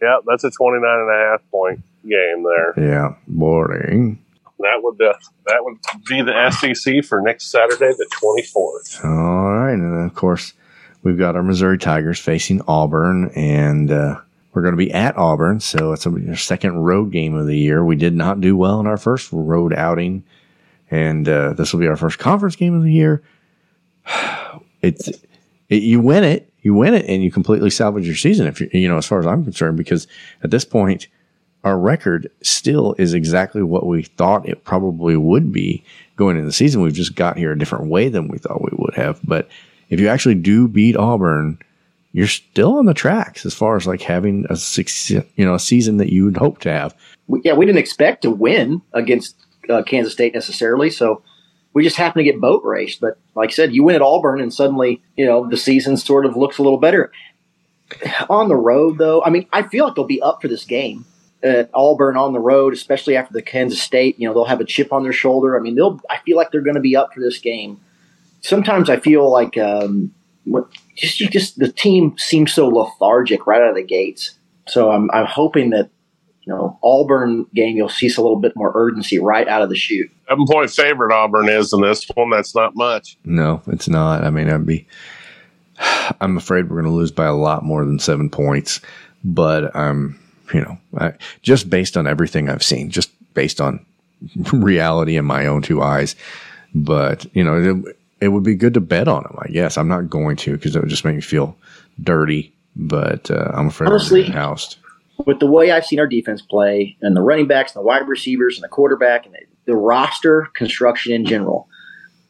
Yeah, that's a 29 and a half point game there. Yeah, boring. That would uh, that would be the SEC for next Saturday, the 24th. All right, and then of course we've got our Missouri Tigers facing Auburn, and uh, we're going to be at Auburn, so it's our second road game of the year. We did not do well in our first road outing, and uh, this will be our first conference game of the year. It's it, you win it, you win it, and you completely salvage your season. If you you know, as far as I'm concerned, because at this point, our record still is exactly what we thought it probably would be going into the season. We've just got here a different way than we thought we would have. But if you actually do beat Auburn, you're still on the tracks as far as like having a six, you know, a season that you would hope to have. Yeah, we didn't expect to win against uh, Kansas State necessarily, so we just happened to get boat raced. But like I said, you win at Auburn, and suddenly, you know, the season sort of looks a little better. On the road, though, I mean, I feel like they'll be up for this game at Auburn on the road, especially after the Kansas State. You know, they'll have a chip on their shoulder. I mean, they'll. I feel like they're going to be up for this game. Sometimes I feel like um, what, just just the team seems so lethargic right out of the gates. So I'm I'm hoping that you know Auburn game you'll see a little bit more urgency right out of the chute. Seven point favorite Auburn is in this one. That's not much. No, it's not. I mean, I'd be. I'm afraid we're going to lose by a lot more than seven points, but I'm, you know, I, just based on everything I've seen, just based on reality in my own two eyes. But you know, it, it would be good to bet on them. I guess I'm not going to because it would just make me feel dirty. But uh, I'm afraid Honestly, we're housed. With the way I've seen our defense play and the running backs and the wide receivers and the quarterback and the, the roster construction in general,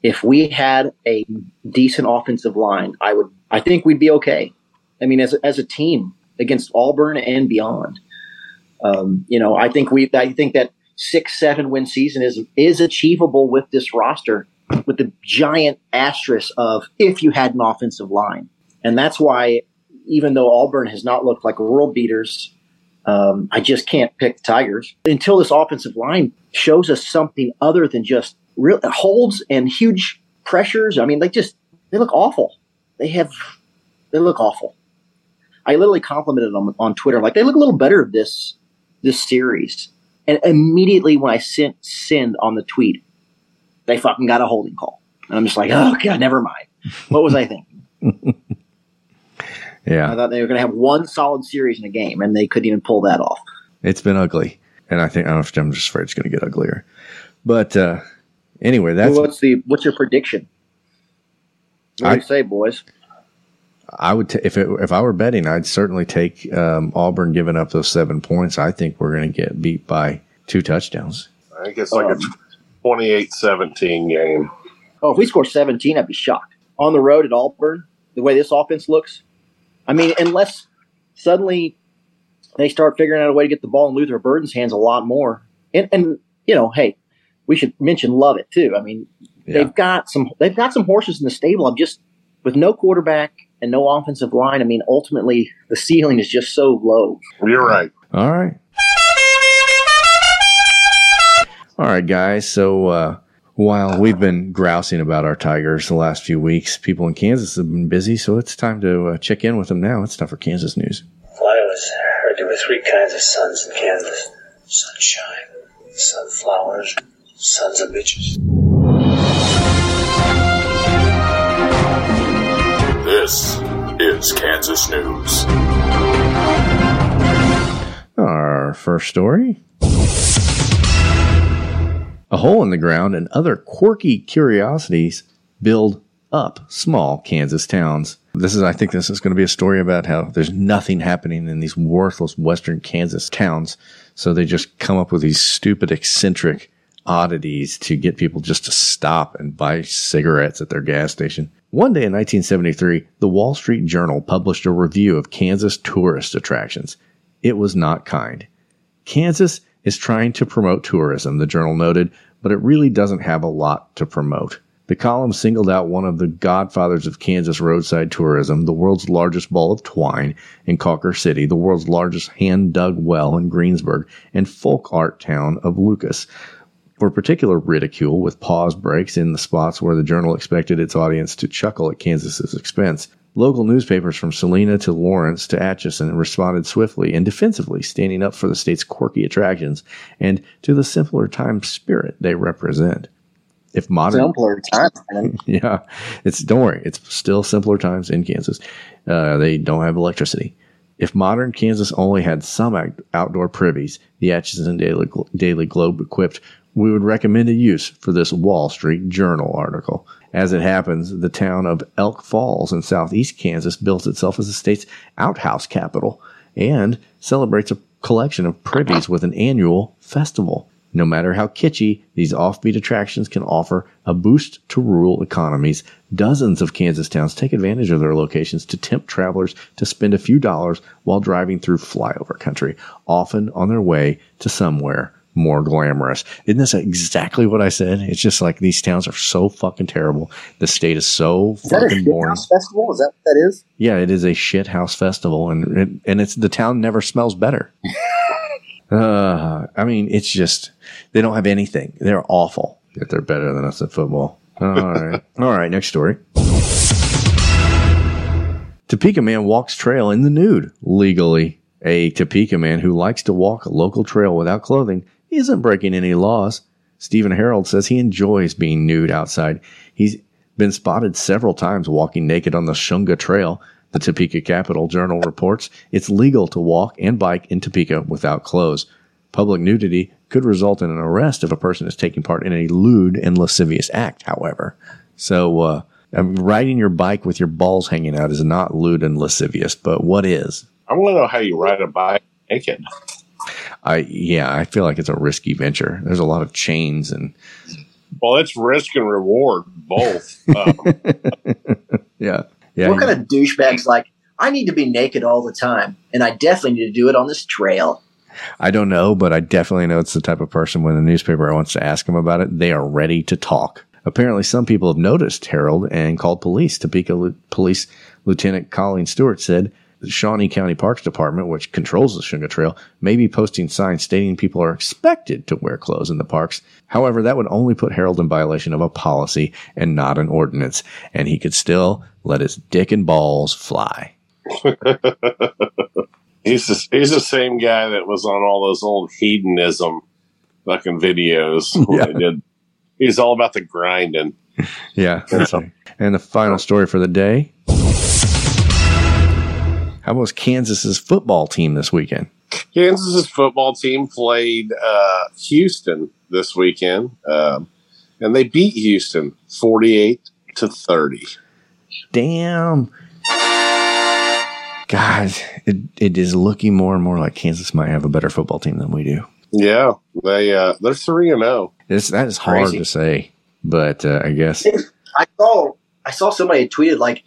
if we had a decent offensive line, I would I think we'd be okay. I mean, as a, as a team against Auburn and beyond, um, you know, I think we I think that six seven win season is is achievable with this roster with the giant asterisk of if you had an offensive line, and that's why even though Auburn has not looked like world beaters um, I just can't pick Tigers until this offensive line shows us something other than just real holds and huge pressures. I mean, they just they look awful. They have they look awful. I literally complimented them on Twitter like they look a little better this this series. And immediately when I sent send on the tweet, they fucking got a holding call. And I'm just like, oh god, never mind. What was I thinking? Yeah. I thought they were going to have one solid series in a game, and they couldn't even pull that off. It's been ugly, and I think I don't know if I'm just afraid it's going to get uglier. But uh, anyway, that's Well, what's the what's your prediction? What do I- you say, boys? I would t- if it, if I were betting, I'd certainly take um, Auburn giving up those seven points. I think we're going to get beat by two touchdowns. I think it's like a 28 17 game. Oh, if we score 17, I'd be shocked. On the road at Auburn, the way this offense looks, I mean, unless suddenly they start figuring out a way to get the ball in Luther Burden's hands a lot more. And, and you know, hey, we should mention Lovett too. I mean, they've got some they've got some horses in the stable. I'm just with no quarterback and no offensive line. I mean, ultimately the ceiling is just so low. You're right. All right. All right, guys. So uh, while we've been grousing about our Tigers the last few weeks, people in Kansas have been busy, so it's time to uh, check in with them now. It's time for Kansas news. Well, I always heard there were three kinds of suns in Kansas sunshine, sunflowers, sons of bitches. This is Kansas News. Our first story A hole in the ground and other quirky curiosities build up small Kansas towns. This is, I think, this is going to be a story about how there's nothing happening in these worthless Western Kansas towns. So they just come up with these stupid, eccentric oddities to get people just to stop and buy cigarettes at their gas station. One day in 1973, the Wall Street Journal published a review of Kansas tourist attractions. It was not kind. Kansas is trying to promote tourism, the journal noted, but it really doesn't have a lot to promote. The column singled out one of the godfathers of Kansas roadside tourism, the world's largest ball of twine in Cawker City, the world's largest hand dug well in Greensburg, and folk art town of Lucas. For particular ridicule, with pause breaks in the spots where the journal expected its audience to chuckle at Kansas's expense, local newspapers from Salina to Lawrence to Atchison responded swiftly and defensively, standing up for the state's quirky attractions and to the simpler time spirit they represent. If modern Simpler times, yeah, it's don't worry, it's still simpler times in Kansas. Uh, they don't have electricity. If modern Kansas only had some out- outdoor privies, the Atchison Daily, Daily Globe equipped, we would recommend a use for this Wall Street Journal article. As it happens, the town of Elk Falls in southeast Kansas built itself as the state's outhouse capital and celebrates a collection of privies with an annual festival. No matter how kitschy, these offbeat attractions can offer a boost to rural economies. Dozens of Kansas towns take advantage of their locations to tempt travelers to spend a few dollars while driving through flyover country, often on their way to somewhere more glamorous. Isn't this exactly what I said? It's just like these towns are so fucking terrible. The state is so Is that a fucking boring. house festival? Is that what that is? Yeah, it is a shit house festival, and it, and it's the town never smells better. uh, I mean, it's just they don't have anything. They're awful. Yet they're better than us at football. All right, all right. Next story. Topeka man walks trail in the nude legally. A Topeka man who likes to walk a local trail without clothing isn't breaking any laws. Stephen Harold says he enjoys being nude outside. He's been spotted several times walking naked on the Shunga Trail. The Topeka Capital Journal reports it's legal to walk and bike in Topeka without clothes. Public nudity could result in an arrest if a person is taking part in a lewd and lascivious act, however. So, uh, um, riding your bike with your balls hanging out is not lewd and lascivious, but what is? I want to know how you ride a bike naked. I yeah, I feel like it's a risky venture. There's a lot of chains and Well, it's risk and reward both. Um, yeah, yeah. what kind of douchebags like? I need to be naked all the time, and I definitely need to do it on this trail. I don't know, but I definitely know it's the type of person when the newspaper wants to ask them about it, they are ready to talk. Apparently, some people have noticed Harold and called police. Topeka Lu- Police Lieutenant Colleen Stewart said the Shawnee County Parks Department, which controls the Shunga Trail, may be posting signs stating people are expected to wear clothes in the parks. However, that would only put Harold in violation of a policy and not an ordinance, and he could still let his dick and balls fly. he's the, he's the same guy that was on all those old hedonism fucking videos. did. He's all about the grinding. Yeah. And the final story for the day. How was Kansas's football team this weekend? Kansas's football team played uh, Houston this weekend, um, and they beat Houston forty-eight to thirty. Damn. Guys, it, it is looking more and more like Kansas might have a better football team than we do. Yeah, they uh, they're three and oh. zero. This that is hard Crazy. to say, but uh, I guess I saw I saw somebody tweeted like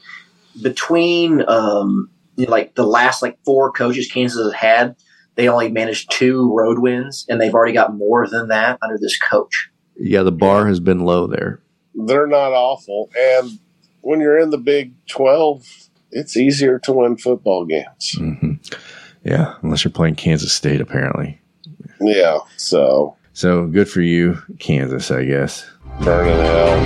between um you know, like the last like four coaches Kansas has had, they only managed two road wins, and they've already got more than that under this coach. yeah, the bar has been low there. They're not awful, and when you're in the Big Twelve, it's easier to win football games. hmm Yeah, unless you're playing Kansas State, apparently. Yeah, so So good for you, Kansas, I guess. burning hell.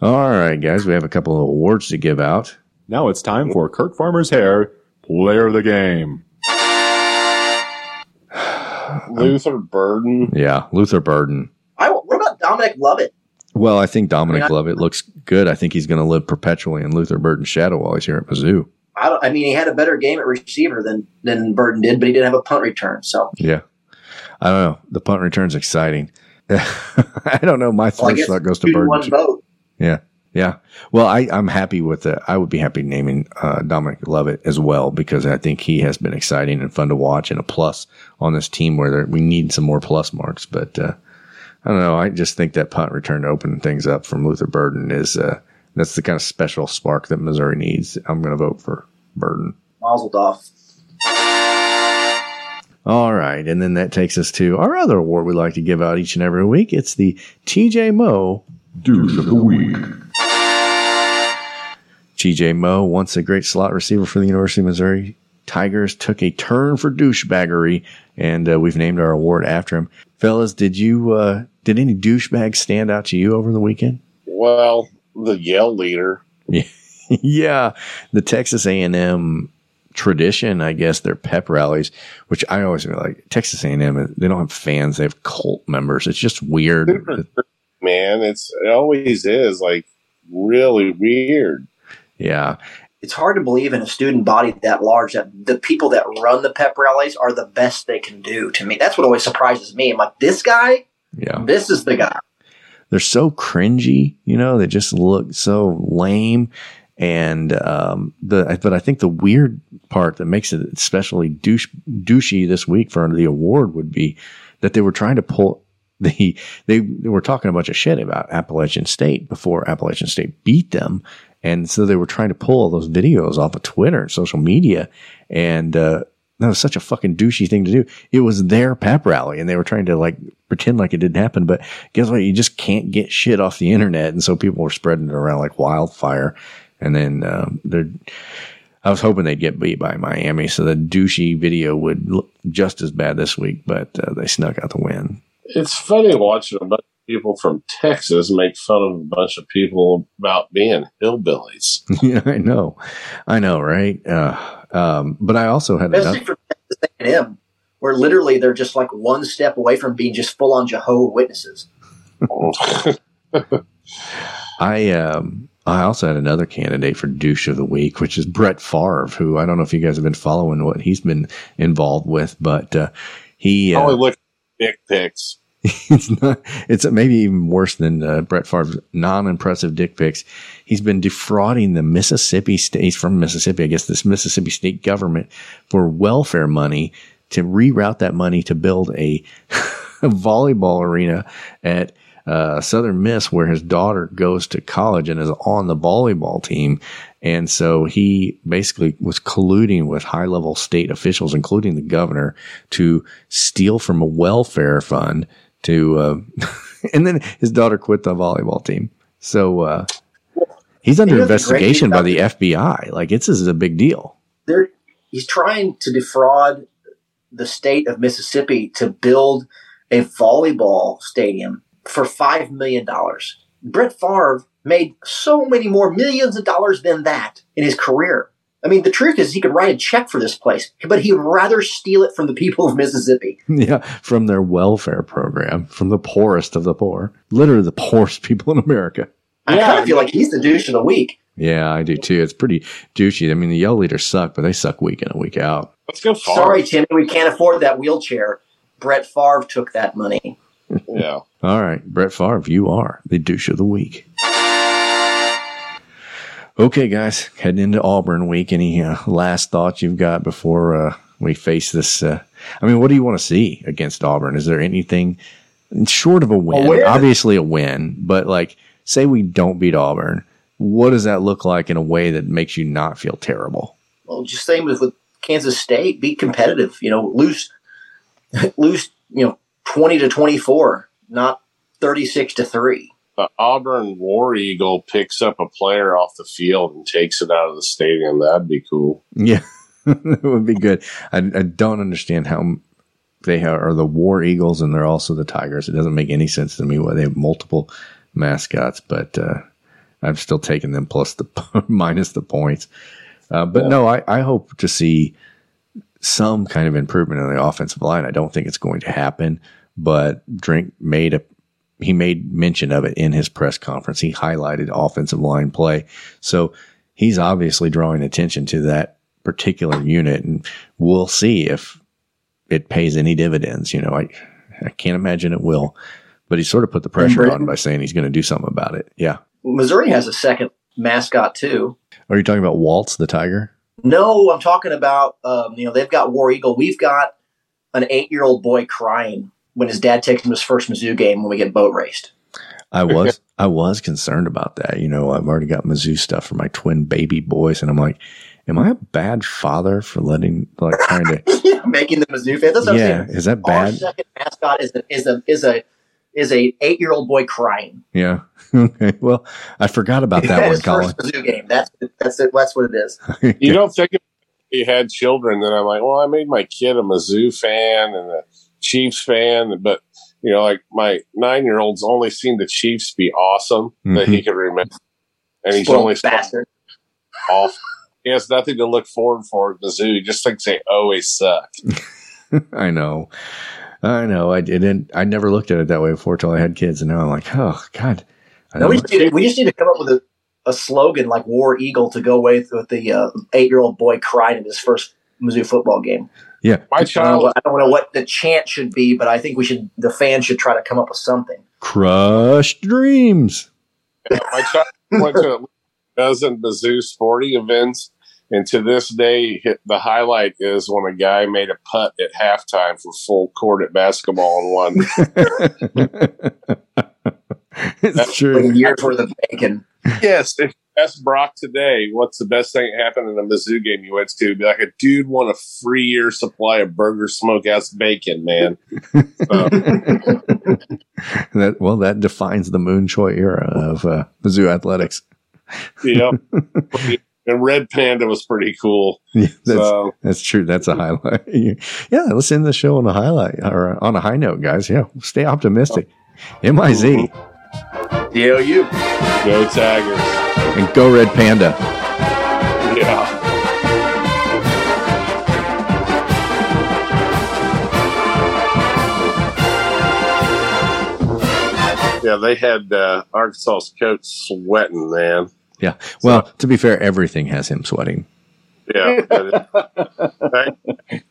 All right, guys, we have a couple of awards to give out. Now it's time for Kirk Farmer's hair, player of the game. Luther Burden. Yeah, Luther Burden. I what about Dominic Lovett? Well, I think Dominic I mean, Lovett looks good. I think he's going to live perpetually in Luther Burden's shadow while he's here at Mizzou. I don't. I mean, he had a better game at receiver than than Burden did, but he didn't have a punt return. So Yeah. I don't know. The punt return's exciting. I don't know. My well, first guess thought goes to Burden. one vote. Yeah. Yeah. Well, I, I'm happy with it. I would be happy naming uh, Dominic Lovett as well because I think he has been exciting and fun to watch and a plus on this team where we need some more plus marks. But uh, I don't know. I just think that punt return to open things up from Luther Burden is uh, that's the kind of special spark that Missouri needs. I'm going to vote for Burden. Mazel tov. All right. And then that takes us to our other award we like to give out each and every week. It's the TJ Moe Douche of the Week. TJ Moe, once a great slot receiver for the University of Missouri Tigers took a turn for douchebaggery, and uh, we've named our award after him. Fellas, did you uh, did any douchebags stand out to you over the weekend? Well, the yell leader. Yeah, yeah. The Texas A and M tradition, I guess, their pep rallies, which I always feel like Texas A and M. They don't have fans; they have cult members. It's just weird. Man, it's it always is like really weird. Yeah, It's hard to believe in a student body that large that the people that run the pep rallies are the best they can do. To me, that's what always surprises me. I'm like, this guy, yeah. this is the guy. they're so cringy, you know, they just look so lame. And um, the but I think the weird part that makes it especially douche, douchey this week for the award would be that they were trying to pull the they, they were talking a bunch of shit about Appalachian State before Appalachian State beat them, and so they were trying to pull all those videos off of Twitter and social media, and uh, that was such a fucking douchey thing to do. It was their pep rally, and they were trying to like pretend like it didn't happen. But guess what? You just can't get shit off the internet, and so people were spreading it around like wildfire. And then um, they're. I was hoping they'd get beat by Miami, so the douchey video would look just as bad this week, but uh, they snuck out the win. It's funny watching them, of people from Texas make fun of a bunch of people about being hillbillies. yeah, I know, I know, right? Uh, um, but I also had Especially another. for Texas A&M, where literally they're just like one step away from being just full on Jehovah Witnesses. I um I also had another candidate for douche of the week, which is Brett Favre, who I don't know if you guys have been following what he's been involved with, but uh, he I uh, only look at dick pics. it's not it's maybe even worse than uh, Brett Favre's non-impressive dick pics. He's been defrauding the Mississippi state he's from Mississippi, I guess this Mississippi state government for welfare money to reroute that money to build a, volleyball arena at uh, Southern Miss, where his daughter goes to college and is on the volleyball team. And so he basically was colluding with high level state officials, including the governor, to steal from a welfare fund to, uh, and then his daughter quit the volleyball team. So, uh, he's under You know the great thing investigation by the FBI. Like, it's this is a big deal. They're, he's trying to defraud the state of Mississippi to build a volleyball stadium for $5 million. Brett Favre made so many more millions of dollars than that in his career. I mean, the truth is, he could write a check for this place, but he'd rather steal it from the people of Mississippi. Yeah, from their welfare program, from the poorest of the poor, literally the poorest people in America. I kind of feel like he's the douche of the week. Yeah, I do too. It's pretty douchey. I mean, the yell leaders suck, but they suck week in and week out. Let's go far. Sorry, Timmy, we can't afford that wheelchair. Brett Favre took that money. Yeah. All right, Brett Favre, you are the douche of the week. Okay, guys, heading into Auburn week. Any uh, last thoughts you've got before uh, we face this? Uh, I mean, what do you want to see against Auburn? Is there anything short of a win? A win. Obviously, a win, but like, say we don't beat Auburn, what does that look like in a way that makes you not feel terrible? Well, just same with, with Kansas State. Be competitive. You know, lose, lose. You know, twenty to twenty four, not thirty six to three. The Auburn War Eagle picks up a player off the field and takes it out of the stadium. That'd be cool. Yeah, that would be good. I, I don't understand how they are the War Eagles and they're also the Tigers. It doesn't make any sense to me why they have multiple mascots, but uh, I'm still taking them plus the minus the points. Uh, but no, I, I hope to see some kind of improvement in the offensive line. I don't think it's going to happen, but Drink made a he made mention of it in his press conference. He highlighted offensive line play. So he's obviously drawing attention to that particular unit and we'll see if it pays any dividends. You know, I, I can't imagine it will, but he sort of put the pressure on by saying he's going to do something about it. Yeah. Missouri has a second mascot too. Are you talking about Waltz the Tiger? No, I'm talking about um, you know they've got War Eagle. We've got an eight year old boy crying when his dad takes him to his first Mizzou game when we get boat raced. I was I was concerned about that. You know, I've already got Mizzou stuff for my twin baby boys, and I'm like, am I a bad father for letting like trying to? yeah, Making the Mizzou fans. That's what yeah, I'm is that Our bad? second mascot is a is a is a is a eight year old boy crying. Yeah. Okay. Well, I forgot about that At one, his Colin. first Mizzou game. That's that's it. That's what it is. You don't think if you had children, then I'm like, well, I made my kid a Mizzou fan and a Chiefs fan, but you know, like my nine year old's only seen the Chiefs be awesome that he can remember, and he's Spoiled only bastard. off. He has nothing to look forward for at Mizzou. He just thinks they always suck. I know. I know. I didn't. I never looked at it that way before until I had kids, and now I'm like, oh God. I No, we, just need to, we just need to come up with a, a slogan like War Eagle to go with with the uh, eight year old boy crying in his first Mizzou football game. Yeah. My I child, don't, I don't know what the chant should be, but I think we should. The fans should try to come up with something. Crushed dreams. my child went to a dozen Mizzou sporting events, and to this day, the highlight is when a guy made a putt at halftime for full court at basketball and won. it's Like a true. year's worth of bacon. yes, if you ask Brock today, what's the best thing that happened in a Mizzou game you went to? Be like, a dude won a free year supply of Burgers' Smokehouse bacon, man. Uh, That well, that defines the Mun Choi era of uh, Mizzou athletics. yeah, and Red Panda was pretty cool. Yeah, that's, So- that's true. That's a highlight. yeah, let's end the show on a highlight or on a high note, guys. Yeah, stay optimistic. M I Z DOU. Go Tigers. And go Red Panda. Yeah. Yeah, they had uh, Arkansas's coach sweating, man. Yeah. Well, to be fair, everything has him sweating. Yeah. but it-